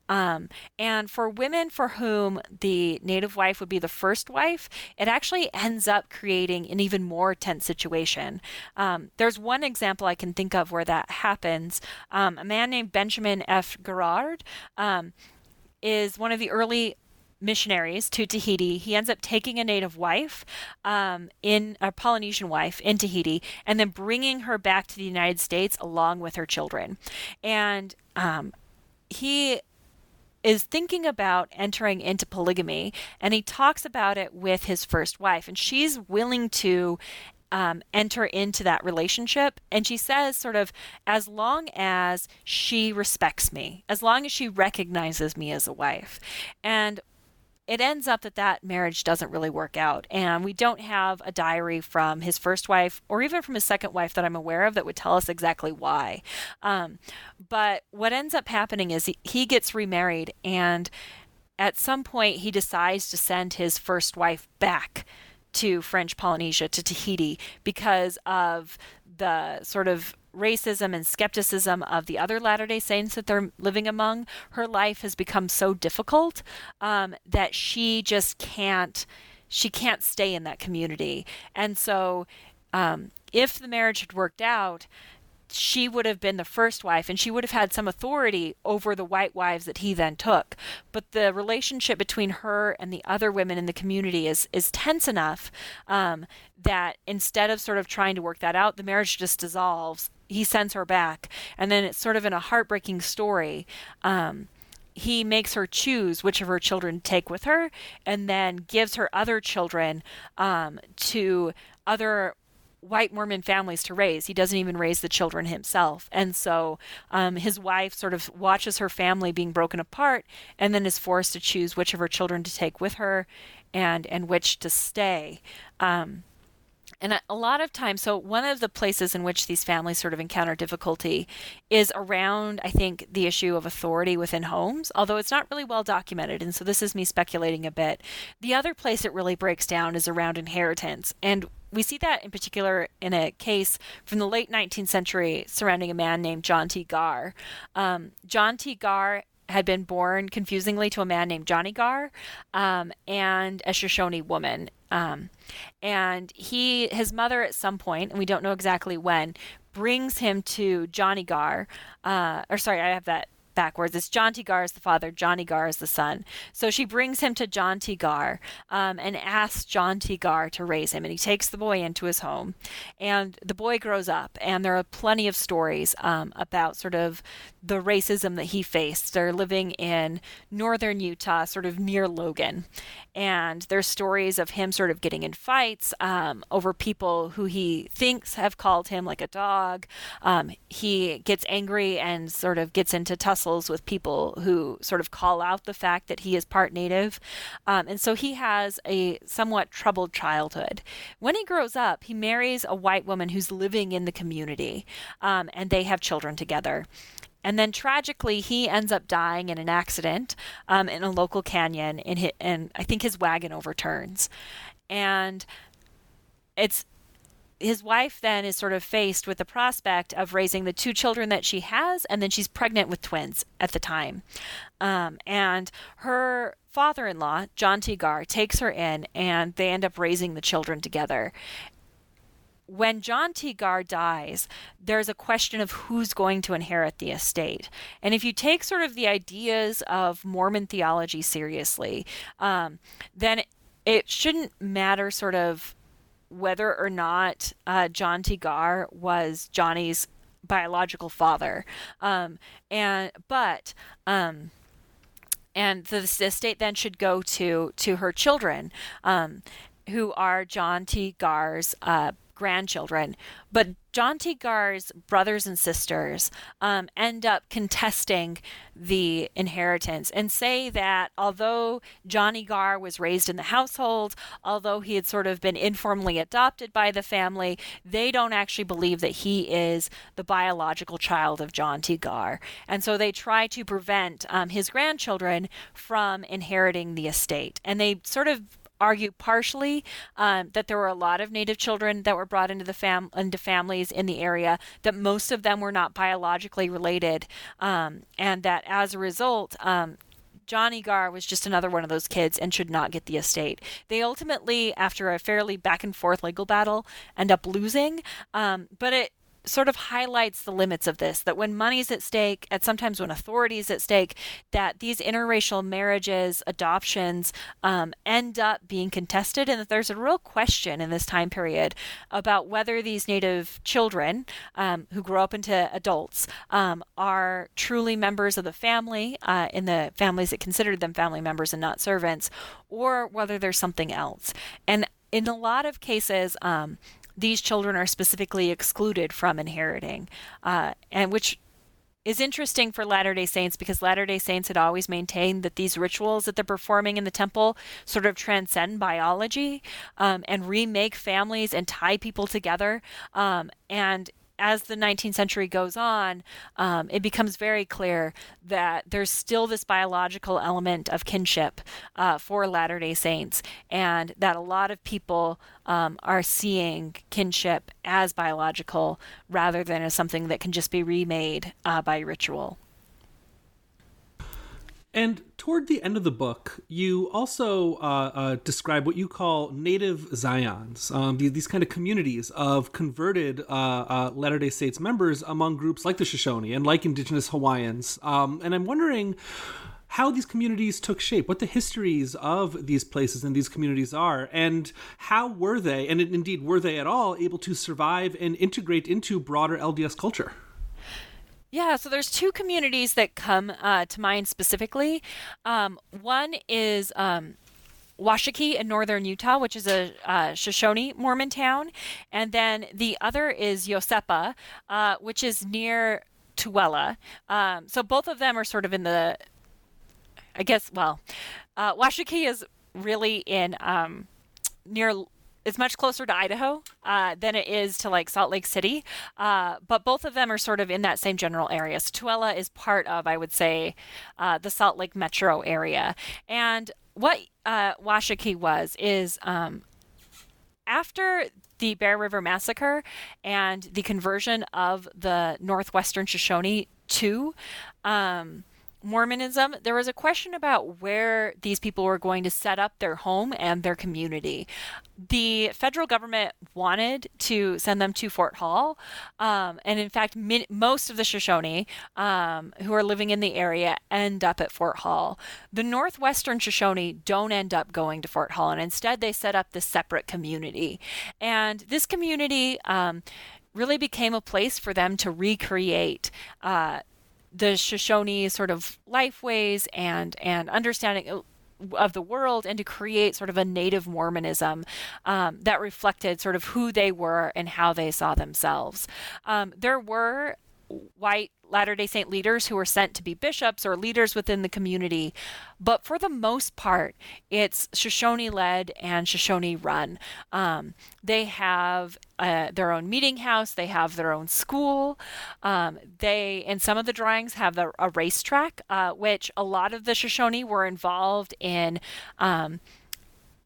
B: Um, and for women for whom the native wife would be the first wife, it actually ends up creating an even more tense situation. Um, there's one example I can think of where that happens. Um, a man named Benjamin F. Grouard um, is one of the early missionaries to Tahiti. He ends up taking a native wife, um, in a Polynesian wife in Tahiti, and then bringing her back to the United States along with her children. And um, he is thinking about entering into polygamy, and he talks about it with his first wife, and she's willing to um, enter into that relationship. And she says, sort of, as long as she respects me, as long as she recognizes me as a wife. And it ends up that that marriage doesn't really work out. And we don't have a diary from his first wife or even from his second wife that I'm aware of that would tell us exactly why. Um, but what ends up happening is he, he gets remarried, and at some point, he decides to send his first wife back to French Polynesia, to Tahiti, because of the sort of racism and skepticism of the other Latter day Saints that they're living among, her life has become so difficult um, that she just can't. She can't stay in that community. And so, um, if the marriage had worked out, she would have been the first wife and she would have had some authority over the white wives that he then took. But the relationship between her and the other women in the community is is tense enough um, that instead of sort of trying to work that out, the marriage just dissolves. He sends her back, and then it's sort of in a heartbreaking story. Um, he makes her choose which of her children to take with her, and then gives her other children um, to other white Mormon families to raise. He doesn't even raise the children himself. And so um, his wife sort of watches her family being broken apart and then is forced to choose which of her children to take with her and, and which to stay. Um, and a lot of times, so one of the places in which these families sort of encounter difficulty is around, I think, the issue of authority within homes, although it's not really well documented. And so this is me speculating a bit. The other place it really breaks down is around inheritance. And we see that in particular in a case from the late 19th century surrounding a man named John T. Garr. Um, John T. Garr had been born confusingly to a man named Johnny Garr um, and a Shoshone woman. Um, and he, his mother, at some point, and we don't know exactly when, brings him to Johnny Garr. Uh, or sorry, I have that backwards. It's John T. Garr is the father, Johnny Garr is the son. So she brings him to John T. Garr um, and asks John T. Garr to raise him. And he takes the boy into his home. And the boy grows up. And there are plenty of stories um, about sort of the racism that he faced. They're living in northern Utah, sort of near Logan. And there's stories of him sort of getting in fights um, over people who he thinks have called him like a dog. Um, he gets angry and sort of gets into tussle wrestles with people who sort of call out the fact that he is part Native. Um, and so he has a somewhat troubled childhood. When he grows up, he marries a white woman who's living in the community, um, and they have children together. And then tragically, he ends up dying in an accident um, in a local canyon, and, hit, and I think his wagon overturns. And it's his wife then is sort of faced with the prospect of raising the two children that she has, and then she's pregnant with twins at the time. Um, and her father in law, John T. Garr, takes her in, and they end up raising the children together when John T. Garr dies, there's a question of who's going to inherit the estate. And if you take sort of the ideas of Mormon theology seriously, um, then it shouldn't matter sort of whether or not uh, John T. Garr was Johnny's biological father. Um, and but um, and the, the estate then should go to to her children, um, who are John T. Garr's uh, grandchildren. But John T. Garr's brothers and sisters um, end up contesting the inheritance and say that although Johnny Garr was raised in the household, although he had sort of been informally adopted by the family, they don't actually believe that he is the biological child of John T. Garr. And so they try to prevent um, his grandchildren from inheriting the estate. And they sort of argue partially um, that there were a lot of Native children that were brought into the fam- into families in the area, that most of them were not biologically related, um, and that as a result. Um, Johnny Garr was just another one of those kids and should not get the estate. They ultimately, after a fairly back and forth legal battle, end up losing. Um, but it sort of highlights the limits of this that when money's at stake and sometimes when authority is at stake that these interracial marriages adoptions um, end up being contested and that there's a real question in this time period about whether these native children um, who grow up into adults um, are truly members of the family uh, in the families that considered them family members and not servants or whether there's something else. And in a lot of cases um, these children are specifically excluded from inheriting, uh, and which is interesting for Latter day Saints because Latter day Saints had always maintained that these rituals that they're performing in the temple sort of transcend biology um, and remake families and tie people together. Um, and as the 19th century goes on, um, it becomes very clear that there's still this biological element of kinship uh, for Latter day Saints, and that a lot of people um, are seeing kinship as biological rather than as something that can just be remade uh, by ritual.
A: And toward the end of the book, you also uh, uh, describe what you call native Zions, um, these, these, kind of communities of converted uh, uh Latter day Saints members among groups like the Shoshone and like Indigenous Hawaiians. Um, and I'm wondering how these communities took shape, what the histories of these places and these communities are, and how were they, and indeed were they at all, able to survive and integrate into broader LDS culture?
B: Yeah, so there's two communities that come uh, to mind specifically. Um, one is um, Washakie in northern Utah, which is a uh, Shoshone Mormon town, and then the other is Iosepa, uh, which is near Tooele. Um, so both of them are sort of in the, I guess, well, uh, Washakie is really in um, near it's much closer to Idaho uh, than it is to like Salt Lake City. Uh, but both of them are sort of in that same general area. So Tooele is part of, I would say, uh, the Salt Lake metro area. And what uh, Washakie was is um, after the Bear River Massacre and the conversion of the Northwestern Shoshone to um, Mormonism, there was a question about where these people were going to set up their home and their community. The federal government wanted to send them to Fort Hall, um, and in fact, most of the Shoshone um, who are living in the area end up at Fort Hall. The Northwestern Shoshone don't end up going to Fort Hall, and instead they set up this separate community. And this community um, really became a place for them to recreate uh, the Shoshone sort of lifeways and and understanding of the world and to create sort of a native Mormonism um, that reflected sort of who they were and how they saw themselves. Um, there were white Latter day Saint leaders who were sent to be bishops or leaders within the community. But for the most part, it's Shoshone led and Shoshone run. Um, they have uh, their own meeting house, they have their own school. Um, they, in some of the drawings, have the, a racetrack, uh, which a lot of the Shoshone were involved in. Um,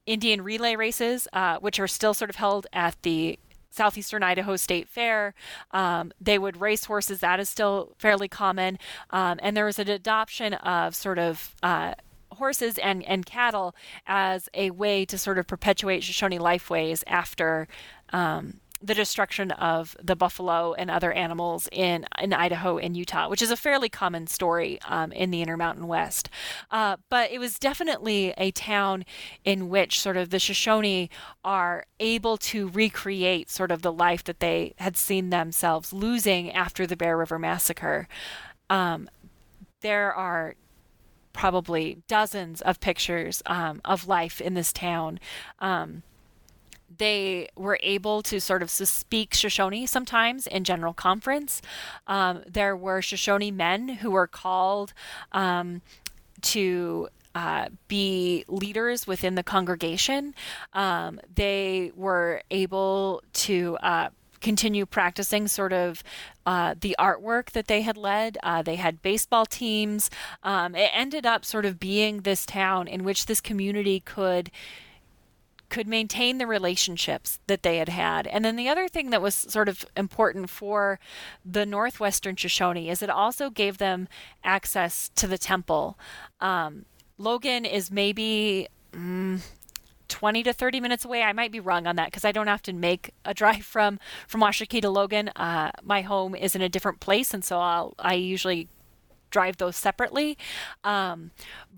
B: Indian relay races, uh, which are still sort of held at the Southeastern Idaho State Fair. Um, they would race horses. That is still fairly common. Um, and there was an adoption of sort of uh, horses and, and cattle as a way to sort of perpetuate Shoshone lifeways after um, the destruction of the buffalo and other animals in, in Idaho and Utah, which is a fairly common story um, in the Intermountain West. Uh, but it was definitely a town in which sort of the Shoshone are able to recreate sort of the life that they had seen themselves losing after the Bear River Massacre. Um, there are probably dozens of pictures um, of life in this town. Um, they were able to sort of speak Shoshone sometimes in general conference. Um, there were Shoshone men who were called um, to uh, be leaders within the congregation. Um, they were able to uh, continue practicing sort of uh, the artwork that they had led. Uh, they had baseball teams. Um, it ended up sort of being this town in which this community could could maintain the relationships that they had had. And then the other thing that was sort of important for the Northwestern Shoshone is it also gave them access to the temple. Um, Logan is maybe. Mm, 20 to 30 minutes away. I might be wrong on that because I don't often make a drive [laughs] from from Washakie to Logan. Uh, my home is in a different place, and so I'll I usually drive those separately. Um,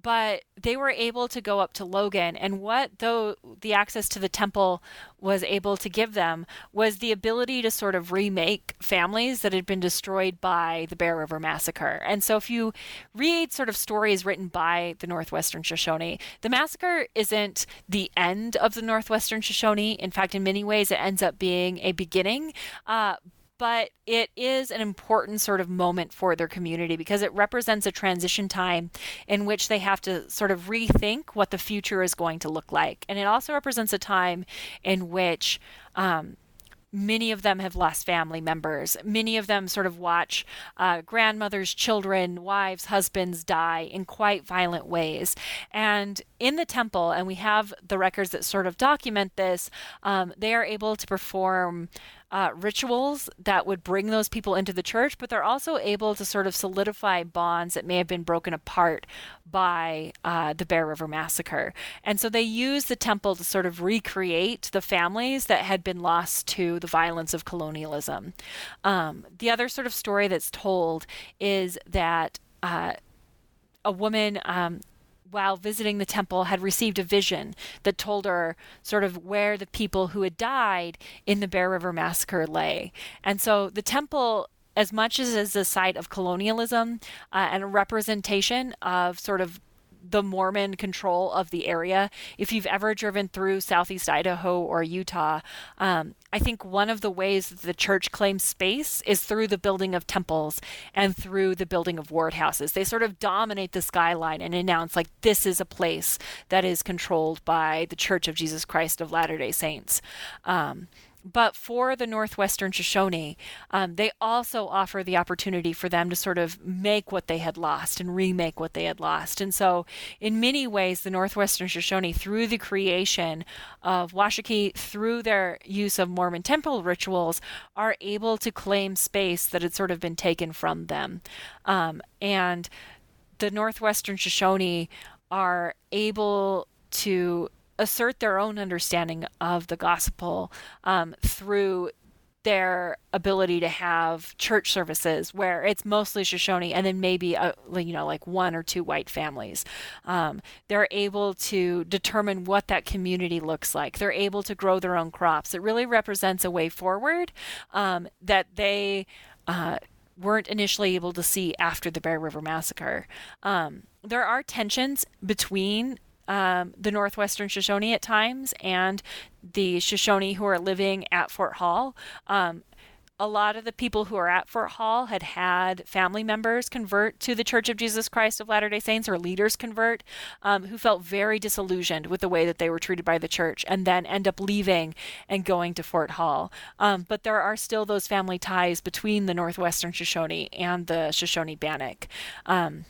B: but they were able to go up to Logan, and what though the access to the temple was able to give them was the ability to sort of remake families that had been destroyed by the Bear River massacre. And so, if you read sort of stories written by the Northwestern Shoshone, the massacre isn't the end of the Northwestern Shoshone. In fact, in many ways, it ends up being a beginning. Uh, but it is an important sort of moment for their community because it represents a transition time in which they have to sort of rethink what the future is going to look like. And it also represents a time in which um, Many of them have lost family members. Many of them sort of watch uh, grandmothers, children, wives, husbands die in quite violent ways. And in the temple, and we have the records that sort of document this, um, they are able to perform uh, rituals that would bring those people into the church, but they're also able to sort of solidify bonds that may have been broken apart by uh, the Bear River Massacre. And so they use the temple to sort of recreate the families that had been lost to the violence of colonialism. Um, the other sort of story that's told is that. Uh, a woman um, while visiting the temple, had received a vision that told her sort of where the people who had died in the Bear River Massacre lay. And so the temple as much as is a site of colonialism uh, and a representation of sort of the Mormon control of the area. If you've ever driven through southeast Idaho or Utah, um, I think one of the ways that the church claims space is through the building of temples and through the building of ward houses. They sort of dominate the skyline and announce, like, this is a place that is controlled by the Church of Jesus Christ of Latter day Saints. Um, but for the Northwestern Shoshone, um, they also offer the opportunity for them to sort of make what they had lost and remake what they had lost. And so, in many ways, the Northwestern Shoshone, through the creation of Washakie, through their use of Mormon temple rituals, are able to claim space that had sort of been taken from them. Um, and the Northwestern Shoshone are able to assert their own understanding of the gospel um, through their ability to have church services where it's mostly Shoshone and then maybe a, you know like one or two white families. Um, they're able to determine what that community looks like. They're able to grow their own crops. It really represents a way forward um, that they. Uh, weren't initially able to see after the Bear River Massacre. Um, there are tensions between um, the Northwestern Shoshone at times and the Shoshone who are living at Fort Hall. Um, a lot of the people who are at Fort Hall had had family members convert to the Church of Jesus Christ of Latter day Saints or leaders convert um, who felt very disillusioned with the way that they were treated by the church and then end up leaving and going to Fort Hall. Um, but there are still those family ties between the Northwestern Shoshone and the Shoshone Bannock. Um,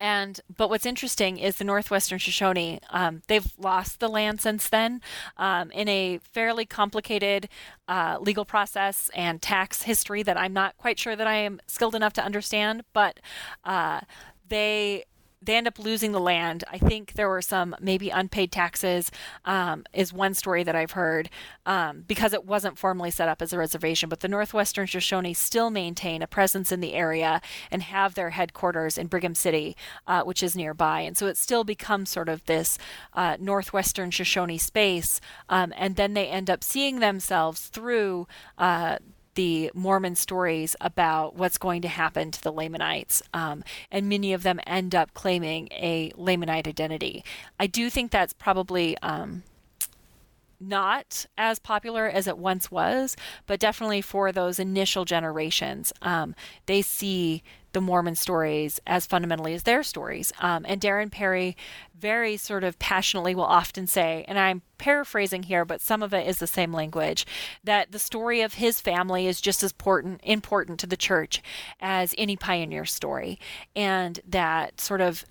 B: and but what's interesting is the northwestern shoshone um, they've lost the land since then um, in a fairly complicated uh, legal process and tax history that i'm not quite sure that i am skilled enough to understand but uh, they they end up losing the land. I think there were some maybe unpaid taxes, um, is one story that I've heard, um, because it wasn't formally set up as a reservation. But the Northwestern Shoshone still maintain a presence in the area and have their headquarters in Brigham City, uh, which is nearby. And so it still becomes sort of this uh, Northwestern Shoshone space. Um, and then they end up seeing themselves through. Uh, the Mormon stories about what's going to happen to the Lamanites. Um, and many of them end up claiming a Lamanite identity. I do think that's probably. Um, not as popular as it once was, but definitely for those initial generations, um, they see the Mormon stories as fundamentally as their stories. Um, and Darren Parry very sort of passionately will often say, and I'm paraphrasing here, but some of it is the same language, that the story of his family is just as important important to the church as any pioneer story. And that sort of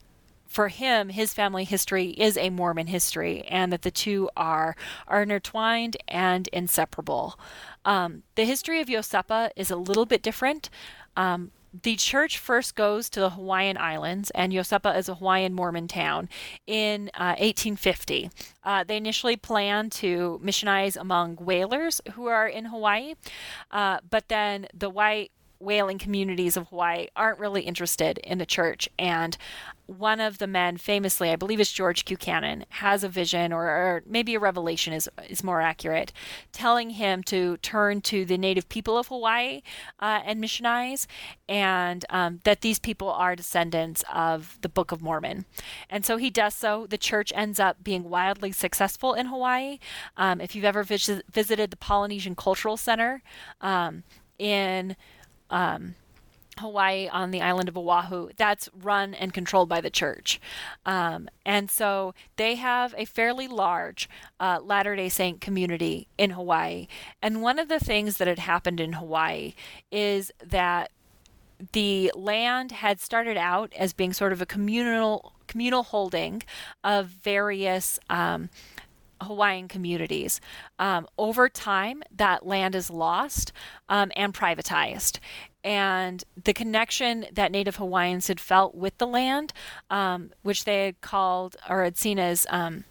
B: for him, his family history is a Mormon history, and that the two are are intertwined and inseparable. Um, the history of Iosepa is a little bit different. Um, the church first goes to the Hawaiian Islands, and Iosepa is a Hawaiian Mormon town in uh, 1850. Uh, they initially planned to missionize among whalers who are in Hawaii, uh, but then the white whaling communities of Hawaii aren't really interested in the church. And one of the men, famously, I believe it's George Q. Cannon, has a vision, or, or, maybe a revelation is is more accurate, telling him to turn to the native people of Hawaii uh, and missionize, and um, that these people are descendants of the Book of Mormon. And so he does so. The church ends up being wildly successful in Hawaii. Um, if you've ever vis- visited the Polynesian Cultural Center um, in um, Hawaii on the island of Oahu, that's run and controlled by the church. Um, and so they have a fairly large uh, Latter day Saint community in Hawaii. And one of the things that had happened in Hawaii is that the land had started out as being sort of a communal communal holding of various um, Hawaiian communities. Um, over time, that land is lost um, and privatized. And the connection that Native Hawaiians had felt with the land, um, which they had called or had seen as um,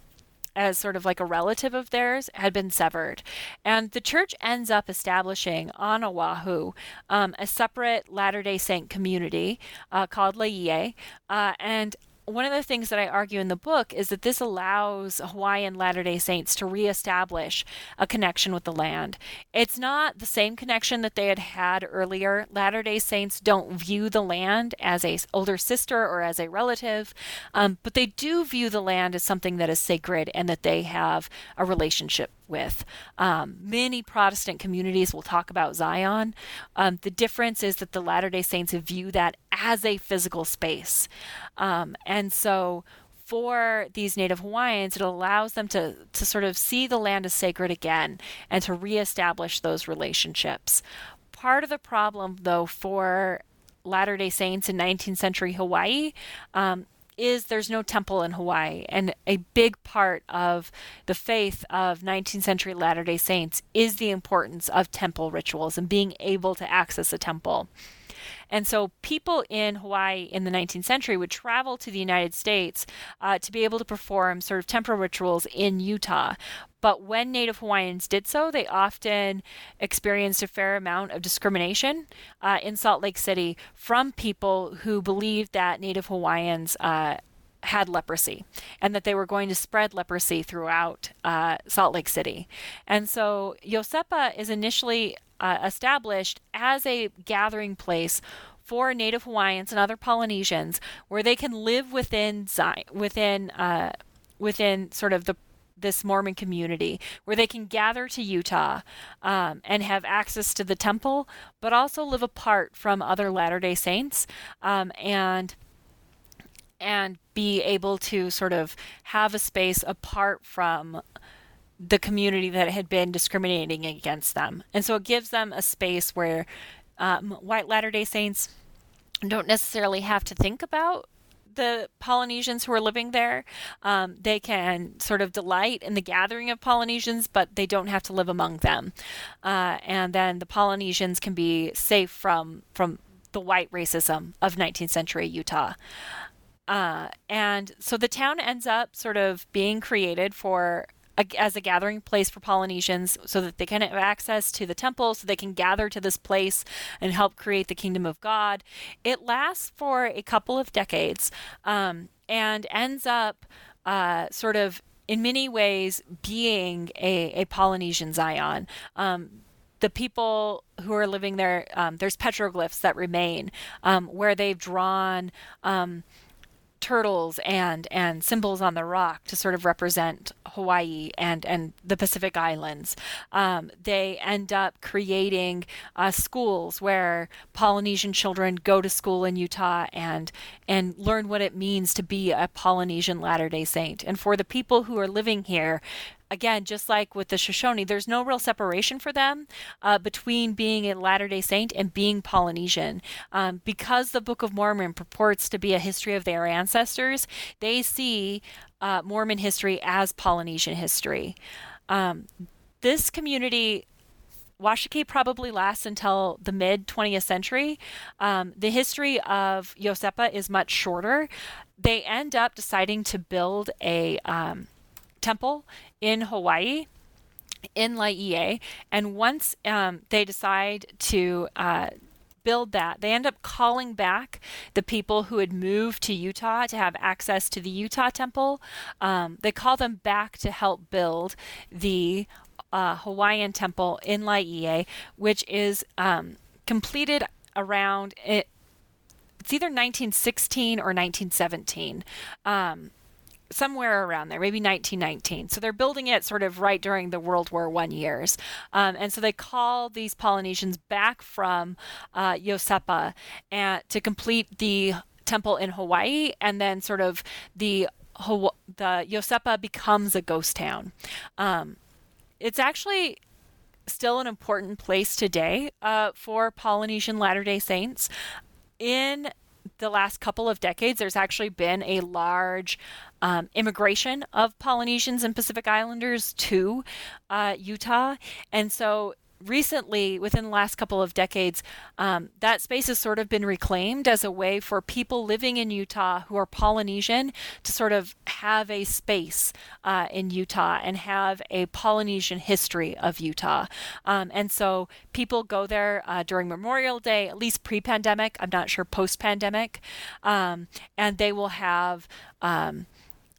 B: as sort of like a relative of theirs had been severed. And the church ends up establishing on Oahu um, a separate Latter day Saint community uh, called Laie. Uh, and one of the things that I argue in the book is that this allows Hawaiian Latter day Saints to reestablish a connection with the land. It's not the same connection that they had had earlier. Latter day Saints don't view the land as a older sister or as a relative, um, but they do view the land as something that is sacred and that they have a relationship with. Um, many Protestant communities will talk about Zion. Um, the difference is that the Latter day Saints view that as a physical space. Um, and so for these Native Hawaiians, it allows them to, to sort of see the land as sacred again and to reestablish those relationships. Part of the problem, though, for Latter day Saints in 19th century Hawaii um, is there's no temple in Hawaii. And a big part of the faith of 19th century Latter day Saints is the importance of temple rituals and being able to access a temple. And so people in Hawaii in the 19th century would travel to the United States uh, to be able to perform sort of temporal rituals in Utah. But when Native Hawaiians did so, they often experienced a fair amount of discrimination uh, in Salt Lake City from people who believed that Native Hawaiians uh, had leprosy and that they were going to spread leprosy throughout uh, Salt Lake City. And so Iosepa is initially uh, established as a gathering place for Native Hawaiians and other Polynesians where they can live within within uh, within sort of the this Mormon community where they can gather to Utah um, and have access to the temple, but also live apart from other Latter day Saints um, and and be able to sort of have a space apart from the community that had been discriminating against them. And so it gives them a space where um, white Latter day Saints don't necessarily have to think about the Polynesians who are living there. Um, they can sort of delight in the gathering of Polynesians, but they don't have to live among them. Uh, and then the Polynesians can be safe from from the white racism of 19th century Utah. Uh, and so the town ends up sort of being created for as a gathering place for Polynesians so that they can have access to the temple, so they can gather to this place and help create the kingdom of God. It lasts for a couple of decades um, and ends up uh, sort of in many ways being a, a Polynesian Zion. Um, the people who are living there, um, there's petroglyphs that remain um, where they've drawn um, turtles and and symbols on the rock to sort of represent Hawaii and and the Pacific Islands. Um, they end up creating uh, schools where Polynesian children go to school in Utah and and learn what it means to be a Polynesian Latter Day Saint. And for the people who are living here, again, just like with the Shoshone, there's no real separation for them uh, between being a Latter day Saint and being Polynesian. Um, because the Book of Mormon purports to be a history of their ancestors, they see uh, Mormon history as Polynesian history. Um, this community Washakie probably lasts until the mid 20th century. Um, the history of Iosepa is much shorter. They end up deciding to build a um, temple in Hawaii in Laie. And once um, they decide to uh, build that, they end up calling back the people who had moved to Utah to have access to the Utah temple. Um, they call them back to help build the uh, Hawaiian temple in Laie, which is um, completed around it. It's either 1916 or 1917. Um, somewhere around there, maybe 1919. So they're building it sort of right during the World War One years, um, and so they call these Polynesians back from uh, Iosepa and to complete the temple in Hawaii, and then sort of the the Iosepa becomes a ghost town. Um, it's actually still an important place today uh, for Polynesian Latter Day Saints. In the last couple of decades, there's actually been a large um, immigration of Polynesians and Pacific Islanders to uh, Utah. And so recently, within the last couple of decades, um, that space has sort of been reclaimed as a way for people living in Utah who are Polynesian to sort of have a space uh, in Utah and have a Polynesian history of Utah. Um, and so people go there uh, during Memorial Day, at least pre pandemic, I'm not sure post pandemic, um, and they will have. Um,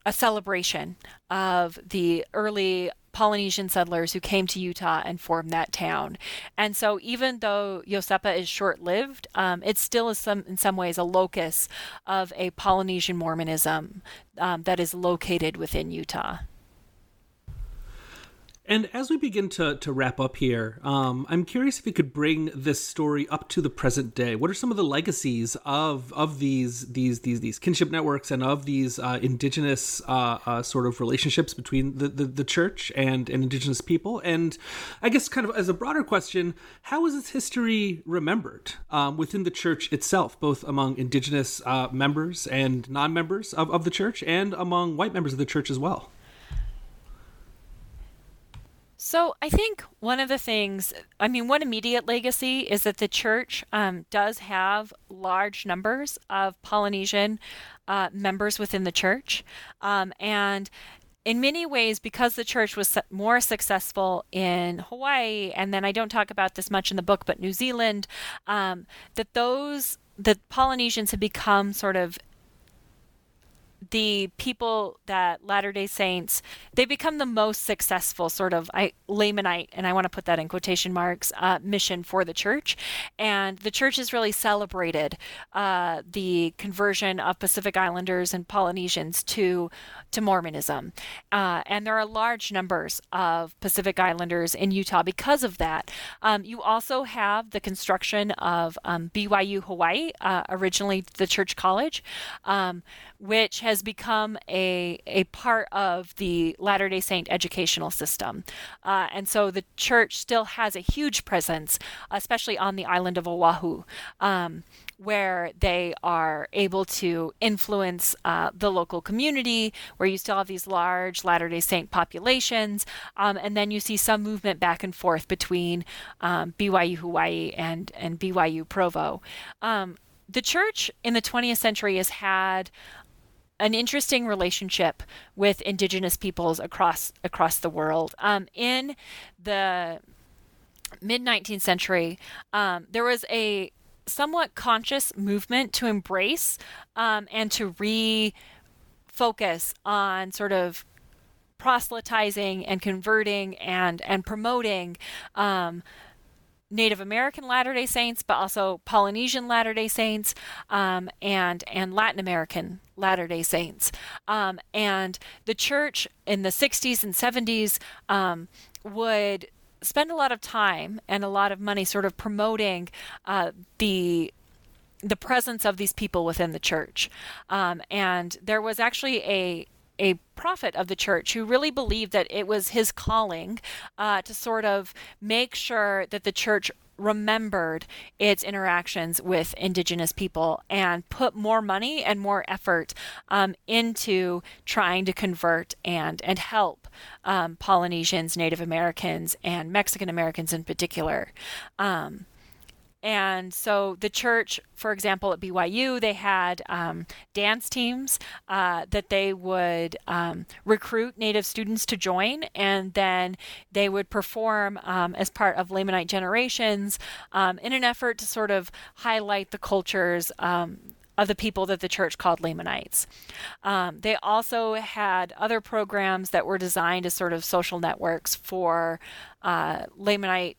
B: a celebration of the early Polynesian settlers who came to Utah and formed that town. And so, even though Iosepa is short lived, um, it still is some, in some ways a locus of a Polynesian Mormonism um, that is located within Utah.
A: And as we begin to, to wrap up here, um, I'm curious if you could bring this story up to the present day. What are some of the legacies of of these these these these kinship networks and of these uh, indigenous uh, uh, sort of relationships between the, the, the church and, and indigenous people? And I guess kind of as a broader question, how is this history remembered um, within the church itself, both among indigenous uh, members and non-members of, of the church, and among white members of the church as well?
B: So I think one of the things, I mean, one immediate legacy is that the church um, does have large numbers of Polynesian uh, members within the church. Um, and in many ways, because the church was more successful in Hawaii, and then I don't talk about this much in the book, but New Zealand, um, that those the Polynesians have become sort of the people that Latter day Saints, they become the most successful sort of I, Lamanite, and I want to put that in quotation marks, uh, mission for the church. And the church has really celebrated uh, the conversion of Pacific Islanders and Polynesians to, to Mormonism. Uh, and there are large numbers of Pacific Islanders in Utah because of that. Um, you also have the construction of um, BYU Hawaii, uh, originally the church college, um, which has become a, a part of the Latter day Saint educational system. Uh, and so the church still has a huge presence, especially on the island of Oahu. Um, where they are able to influence uh, the local community, where you still have these large Latter day Saint populations. Um, and then you see some movement back and forth between um, BYU Hawaii and, and BYU Provo. Um, the church in the 20th century has had an interesting relationship with indigenous peoples across across the world. Um, in the mid 19th century, um, there was a somewhat conscious movement to embrace um, and to refocus on sort of proselytizing and converting and and promoting um, Native American Latter Day Saints, but also Polynesian Latter Day Saints um, and and Latin American Latter Day Saints. Um, and the church in the 60s and 70s um, would spend a lot of time and a lot of money sort of promoting uh, the the presence of these people within the church. Um, and there was actually a a prophet of the church who really believed that it was his calling uh, to sort of make sure that the church remembered its interactions with indigenous people and put more money and more effort um, into trying to convert and and help um, Polynesians, Native Americans, and Mexican Americans in particular. Um, and so the church, for example, at BYU, they had um, dance teams uh, that they would um, recruit Native students to join, and then they would perform um, as part of Lamanite generations um, in an effort to sort of highlight the cultures um, of the people that the church called Lamanites. Um, they also had other programs that were designed as sort of social networks for uh, Lamanite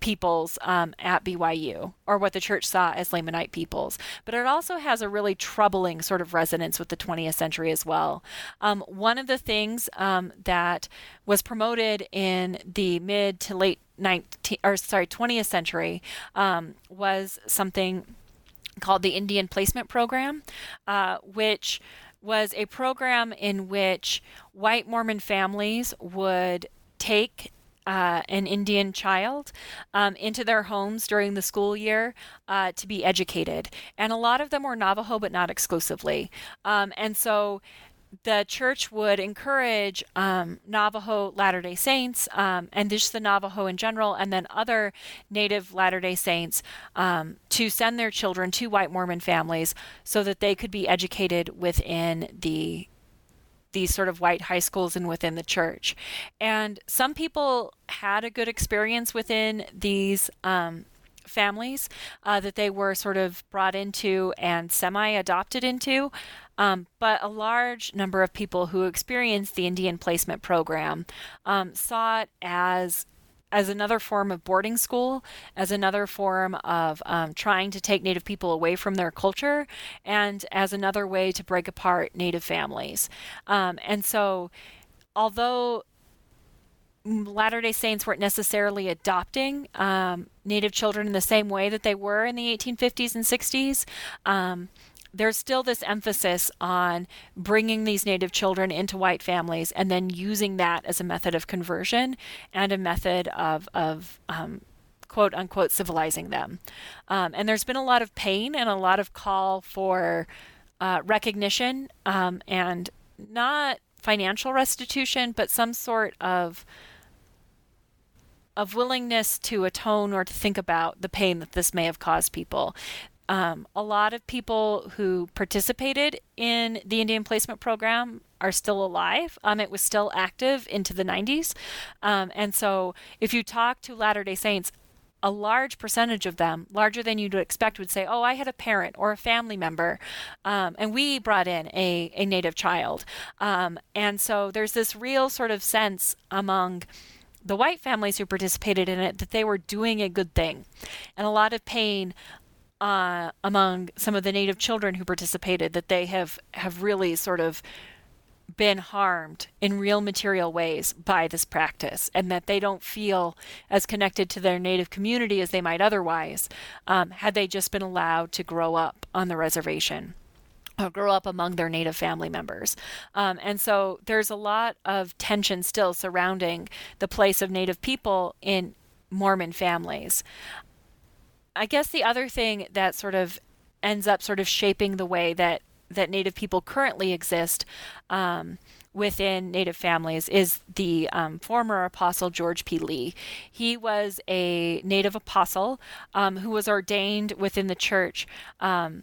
B: peoples um, at BYU, or what the church saw as Lamanite peoples. But it also has a really troubling sort of resonance with the 20th century as well. Um, one of the things um, that was promoted in the mid to late 19, or sorry, 20th century um, was something called the Indian Placement Program, uh, which was a program in which white Mormon families would take uh, an Indian child um, into their homes during the school year uh, to be educated. And a lot of them were Navajo, but not exclusively. Um, and so the church would encourage um, Navajo Latter day Saints um, and just the Navajo in general, and then other Native Latter day Saints um, to send their children to white Mormon families so that they could be educated within the these sort of white high schools and within the church. And some people had a good experience within these um, families uh, that they were sort of brought into and semi adopted into. Um, but a large number of people who experienced the Indian placement program um, saw it as as another form of boarding school, as another form of um, trying to take Native people away from their culture, and as another way to break apart Native families. Um, and so, although Latter day Saints weren't necessarily adopting um, Native children in the same way that they were in the 1850s and 60s, um, there's still this emphasis on bringing these native children into white families and then using that as a method of conversion and a method of, of um, quote unquote civilizing them. Um, and there's been a lot of pain and a lot of call for uh, recognition um, and not financial restitution, but some sort of of willingness to atone or to think about the pain that this may have caused people. Um, a lot of people who participated in the Indian Placement Program are still alive. Um, it was still active into the 90s. Um, and so if you talk to Latter day Saints, a large percentage of them, larger than you'd expect, would say, Oh, I had a parent or a family member, um, and we brought in a, a Native child. Um, and so there's this real sort of sense among the white families who participated in it that they were doing a good thing, and a lot of pain uh, among some of the Native children who participated that they have, have really sort of been harmed in real material ways by this practice and that they don't feel as connected to their native community as they might otherwise um, had they just been allowed to grow up on the reservation or grow up among their native family members. Um, and so there's a lot of tension still surrounding the place of native people in Mormon families. I guess the other thing that sort of ends up sort of shaping the way that that Native people currently exist um, within Native families is the um, former apostle George P. Lee. He was a Native apostle um, who was ordained within the church um,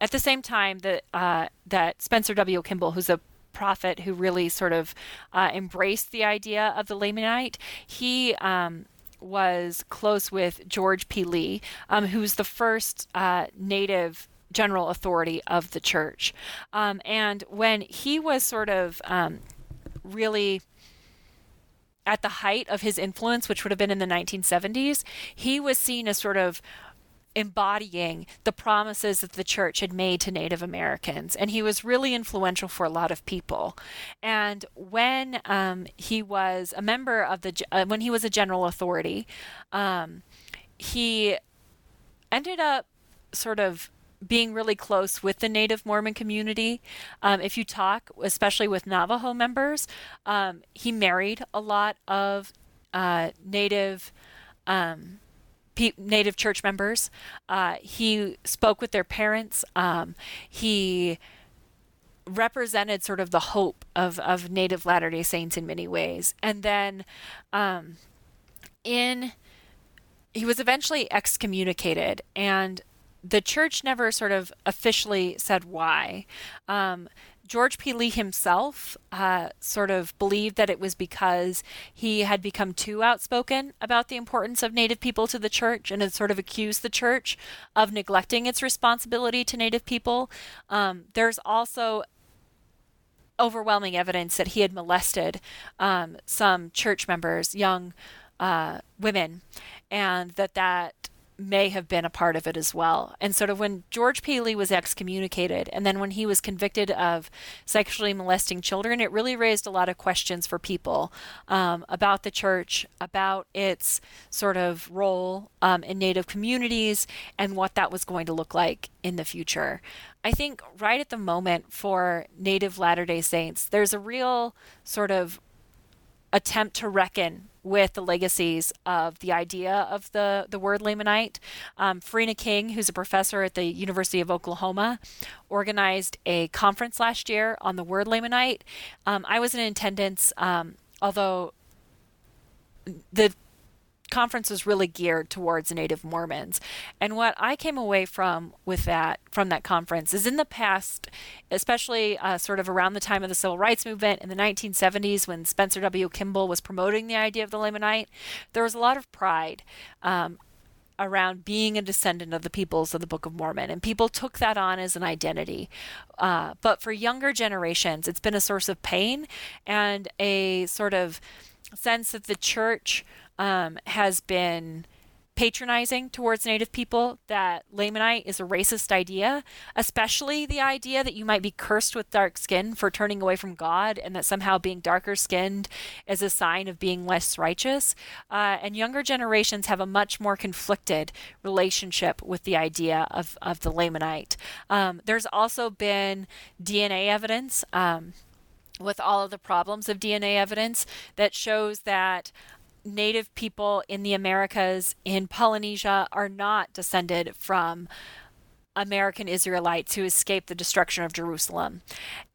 B: at the same time that uh, that Spencer W. Kimball, who's a prophet who really sort of uh, embraced the idea of the Lamanite, he um, was close with George P. Lee, um, who's the first uh, Native general authority of the church. Um, and when he was sort of um, really at the height of his influence, which would have been in the 1970s, he was seen as sort of embodying the promises that the church had made to Native Americans. And he was really influential for a lot of people. And when um, he was a member of the, uh, when he was a general authority, um, he ended up sort of being really close with the Native Mormon community. Um, if you talk, especially with Navajo members, um, he married a lot of uh, Native. Um, Native church members. Uh, he spoke with their parents. Um, he represented sort of the hope of, of Native Latter day Saints in many ways. And then um, in he was eventually excommunicated and the church never sort of officially said why. Um, George P. Lee himself uh, sort of believed that it was because he had become too outspoken about the importance of Native people to the church and had sort of accused the church of neglecting its responsibility to Native people. Um, there's also overwhelming evidence that he had molested um, some church members, young uh, women, and that that may have been a part of it as well. And sort of when George P. Lee was excommunicated, and then when he was convicted of sexually molesting children, it really raised a lot of questions for people um, about the church, about its sort of role um, in Native communities, and what that was going to look like in the future. I think right at the moment for Native Latter day Saints, there's a real sort of attempt to reckon with the legacies of the idea of the, the word Lamanite. Um, Farina King, who's a professor at the University of Oklahoma, organized a conference last year on the word Lamanite. Um, I was in attendance, um, although the conference was really geared towards Native Mormons. And what I came away from with that from that conference is in the past, especially uh, sort of around the time of the civil rights movement in the 1970s, when Spencer W. Kimball was promoting the idea of the Lamanite, there was a lot of pride. Um, around being a descendant of the peoples of the Book of Mormon. And people took that on as an identity. Uh, but for younger generations, it's been a source of pain and a sort of sense that the church um, has been patronizing towards Native people, that Lamanite is a racist idea, especially the idea that you might be cursed with dark skin for turning away from God and that somehow being darker skinned is a sign of being less righteous. Uh, and younger generations have a much more conflicted relationship with the idea of, of the Lamanite. Um, there's also been DNA evidence. Um, with all of the problems of DNA evidence that shows that native people in the Americas, in Polynesia, are not descended from American Israelites who escaped the destruction of Jerusalem.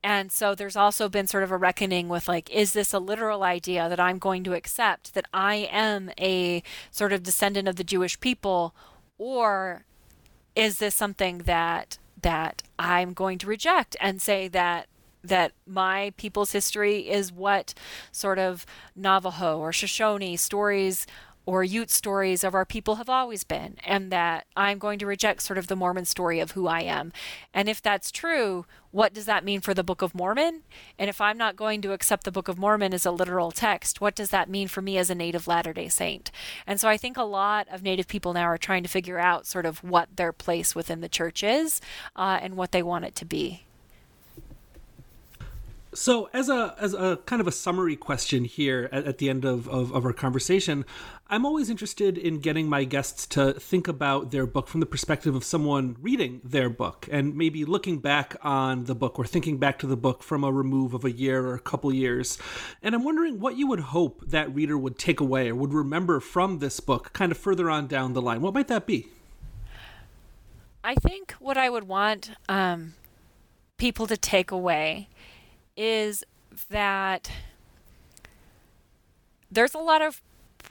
B: And so there's also been sort of a reckoning with like, is this a literal idea that I'm going to accept that I am a sort of descendant of the Jewish people, or is this something that that I'm going to reject and say that that my people's history is what sort of Navajo or Shoshone stories or Ute stories of our people have always been, and that I'm going to reject sort of the Mormon story of who I am. And if that's true, what does that mean for the Book of Mormon? And if I'm not going to accept the Book of Mormon as a literal text, what does that mean for me as a native Latter day Saint? And so I think a lot of Native people now are trying to figure out sort of what their place within the church is uh, and what they want it to be.
A: So, as a as a kind of a summary question here at, at the end of, of, of, our conversation, I'm always interested in getting my guests to think about their book from the perspective of someone reading their book and maybe looking back on the book or thinking back to the book from a remove of a year or a couple years. And I'm wondering what you would hope that reader would take away or would remember from this book kind of further on down the line. What might that be?
B: I think what I would want um, people to take away is that there's a lot of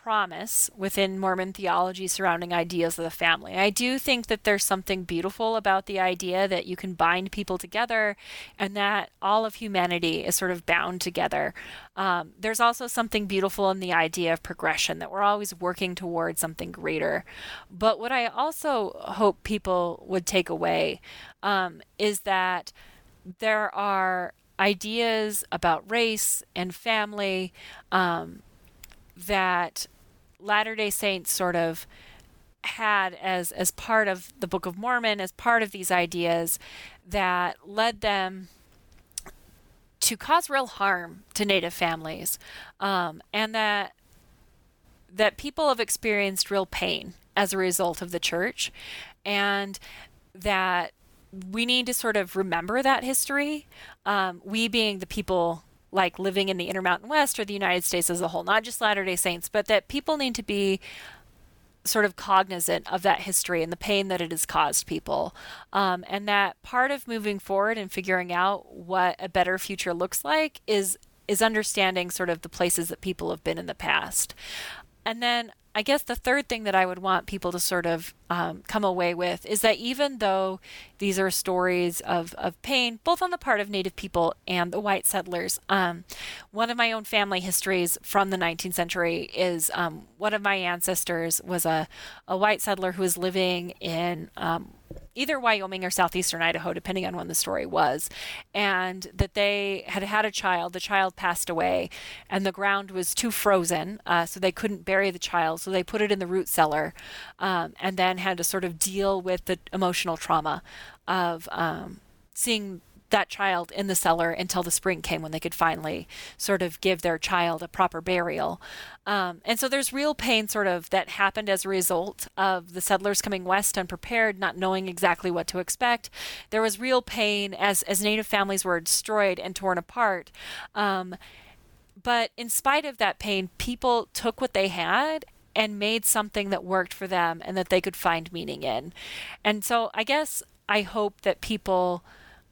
B: promise within Mormon theology surrounding ideas of the family. I do think that there's something beautiful about the idea that you can bind people together and that all of humanity is sort of bound together. Um, there's also something beautiful in the idea of progression, that we're always working towards something greater. But what I also hope people would take away um, is that there are ideas about race and family um, that Latter day Saints sort of had as as part of the Book of Mormon, as part of these ideas that led them to cause real harm to Native families, um, and that that people have experienced real pain as a result of the church, and that we need to sort of remember that history. Um, we being the people like living in the Intermountain West or the United States as a whole, not just Latter day Saints, but that people need to be sort of cognizant of that history and the pain that it has caused people. Um, and that part of moving forward and figuring out what a better future looks like is is understanding sort of the places that people have been in the past. And then I guess the third thing that I would want people to sort of um, come away with is that even though these are stories of, of pain, both on the part of Native people and the white settlers, um, one of my own family histories from the 19th century is um, one of my ancestors was a, a white settler who was living in um, either Wyoming or southeastern Idaho, depending on when the story was, and that they had had a child. The child passed away, and the ground was too frozen, uh, so they couldn't bury the child. So they put it in the root cellar, um, and then had to sort of deal with the emotional trauma of um, seeing that child in the cellar until the spring came when they could finally sort of give their child a proper burial. Um, and so there's real pain sort of that happened as a result of the settlers coming west unprepared, not knowing exactly what to expect. There was real pain as, as native families were destroyed and torn apart. Um, but in spite of that pain, people took what they had and made something that worked for them and that they could find meaning in. And so I guess I hope that people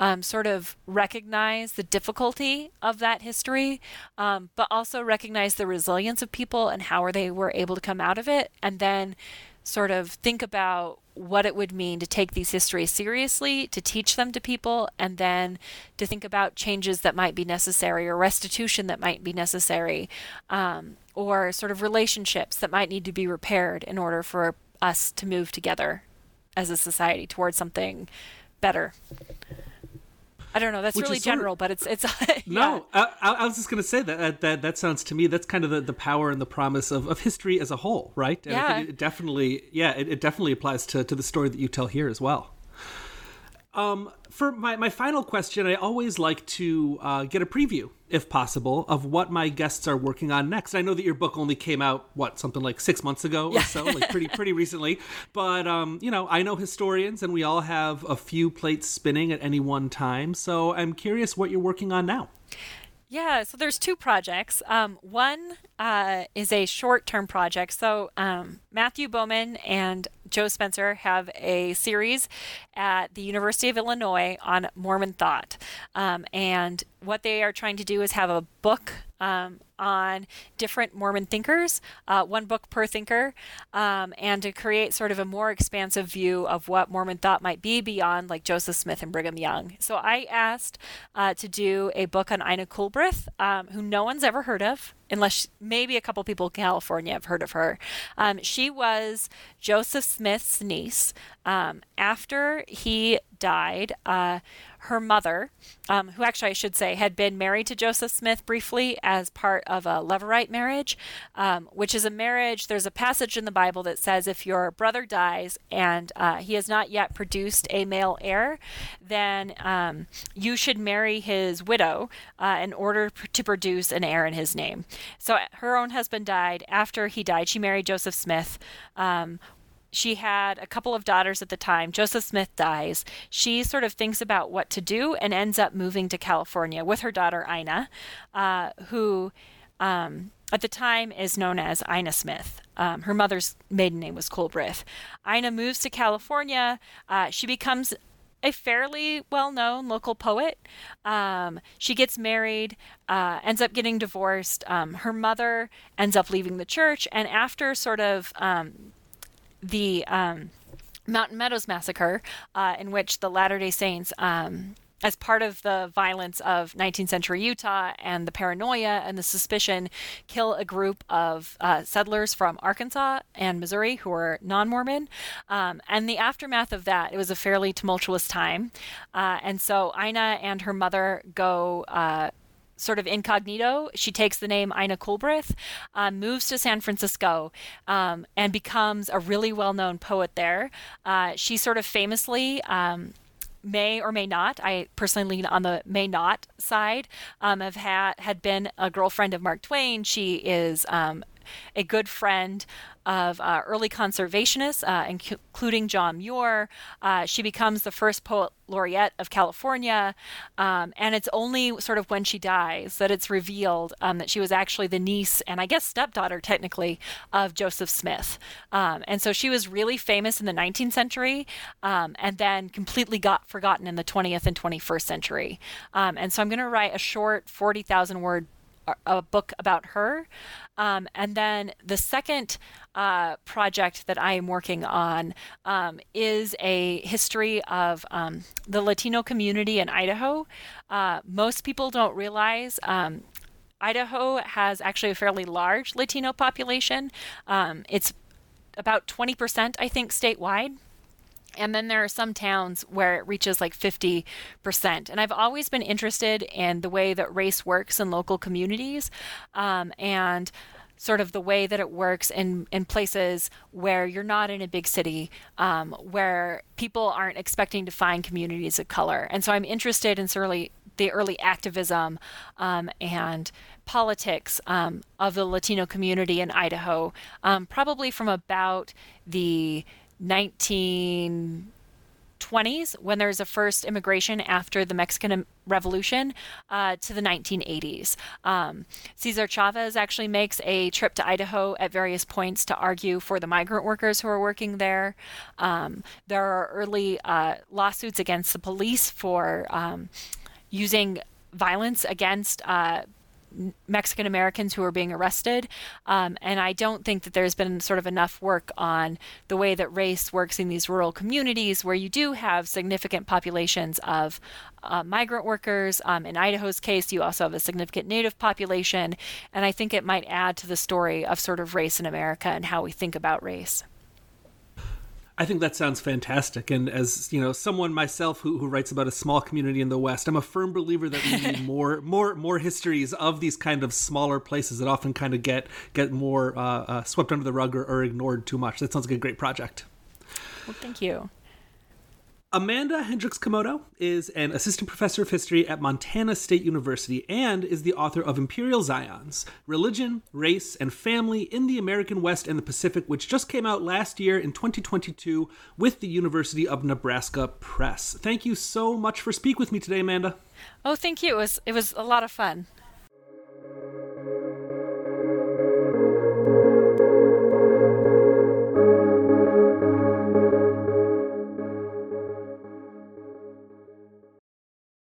B: um, sort of recognize the difficulty of that history, um, but also recognize the resilience of people and how they were able to come out of it, and then sort of think about what it would mean to take these histories seriously, to teach them to people, and then to think about changes that might be necessary or restitution that might be necessary, um, or sort of relationships that might need to be repaired in order for us to move together as a society towards something better. I don't know. That's Which really general, of, but it's it's. [laughs] yeah.
A: No, I, I, was just going to say that, that that sounds to me that's kind of the, the power and the promise of, of history as a whole, right? And
B: yeah.
A: it definitely, yeah, it, it definitely applies to to the story that you tell here as well. Um, for my, my final question, I always like to uh, get a preview, if possible, of what my guests are working on next. I know that your book only came out, what, something like six months ago or so, like pretty [laughs] pretty recently. But um, you know, I know historians, and we all have a few plates spinning at any one time. So I'm curious what you're working on now.
B: Yeah, so there's two projects. Um, one uh, is a short-term project. So um, Matthew Bowman and Joe Spencer have a series at the University of Illinois on Mormon thought, um, and what they are trying to do is have a book um, on different Mormon thinkers, uh, one book per thinker, um, and to create sort of a more expansive view of what Mormon thought might be beyond like Joseph Smith and Brigham Young. So I asked uh, to do a book on Ina Coolbrith, um, who no one's ever heard of unless maybe a couple people in California have heard of her. Um, she was Joseph Smith's niece. Um, after he died, uh, her mother, um, who actually I should say had been married to Joseph Smith briefly as part of a Levirate marriage, um, which is a marriage. There's a passage in the Bible that says if your brother dies and uh, he has not yet produced a male heir, then um, you should marry his widow uh, in order to produce an heir in his name. So her own husband died. After he died, she married Joseph Smith. She had a couple of daughters at the time. Joseph Smith dies. She sort of thinks about what to do and ends up moving to California with her daughter Ina, uh, who um, at the time is known as Ina Smith. Um, her mother's maiden name was Coolbrith. Ina moves to California. Uh, she becomes a fairly well known local poet. Um, she gets married, uh, ends up getting divorced. Um, her mother ends up leaving the church, and after sort of um, the um, Mountain Meadows massacre, uh, in which the Latter day Saints um, as part of the violence of 19th century Utah and the paranoia and the suspicion, kill a group of uh, settlers from Arkansas and Missouri who were non Mormon. Um, and the aftermath of that, it was a fairly tumultuous time. Uh, and so Ina and her mother go. Uh, sort of incognito. She takes the name Ina Coolbrith, um, moves to San Francisco, um, and becomes a really well known poet there. Uh, she sort of famously um, may or may not. I personally lean on the may not side. Um, have had had been a girlfriend of Mark Twain. She is um, a good friend of uh, early conservationists, uh, including John Muir. Uh, she becomes the first poet laureate of California, um, and it's only sort of when she dies that it's revealed um, that she was actually the niece and I guess stepdaughter, technically, of Joseph Smith. Um, and so she was really famous in the 19th century, um, and then completely got forgotten in the 20th and 21st century. Um, and so I'm going to write a short 40,000 word a book about her. Um, and then the second uh, project that I am working on um, is a history of um, the Latino community in Idaho. Uh, most people don't realize. Um, Idaho has actually a fairly large Latino population. Um, it's about 20%, I think, statewide. And then there are some towns where it reaches like 50%. And I've always been interested in the way that race works in local communities um, and sort of the way that it works in, in places where you're not in a big city, um, where people aren't expecting to find communities of color. And so I'm interested in certainly the early activism um, and politics um, of the Latino community in Idaho, um, probably from about the 1920s when there's a first immigration after the Mexican Revolution uh, to the 1980s. Um, Cesar Chavez actually makes a trip to Idaho at various points to argue for the migrant workers who are working there. Um, there are early uh, lawsuits against the police for um, using violence against uh, Mexican Americans who are being arrested. Um, and I don't think that there's been sort of enough work on the way that race works in these rural communities where you do have significant populations of uh, migrant workers. Um, in Idaho's case, you also have a significant native population. And I think it might add to the story of sort of race in America and how we think about race.
A: I think that sounds fantastic. And as you know, someone myself who, who writes about a small community in the West, I'm a firm believer that we need [laughs] more more more histories of these kind of smaller places that often kind of get get more uh, uh, swept under the rug or, or ignored too much. That sounds like a great project.
B: Well, thank you.
A: Amanda Hendrix-Komoto is an assistant professor of history at Montana State University and is the author of Imperial Zions Religion, Race, and Family in the American West and the Pacific, which just came out last year in 2022 with the University of Nebraska Press. Thank you so much for speaking with me today, Amanda.
B: Oh, thank you. It was, it was a lot of fun.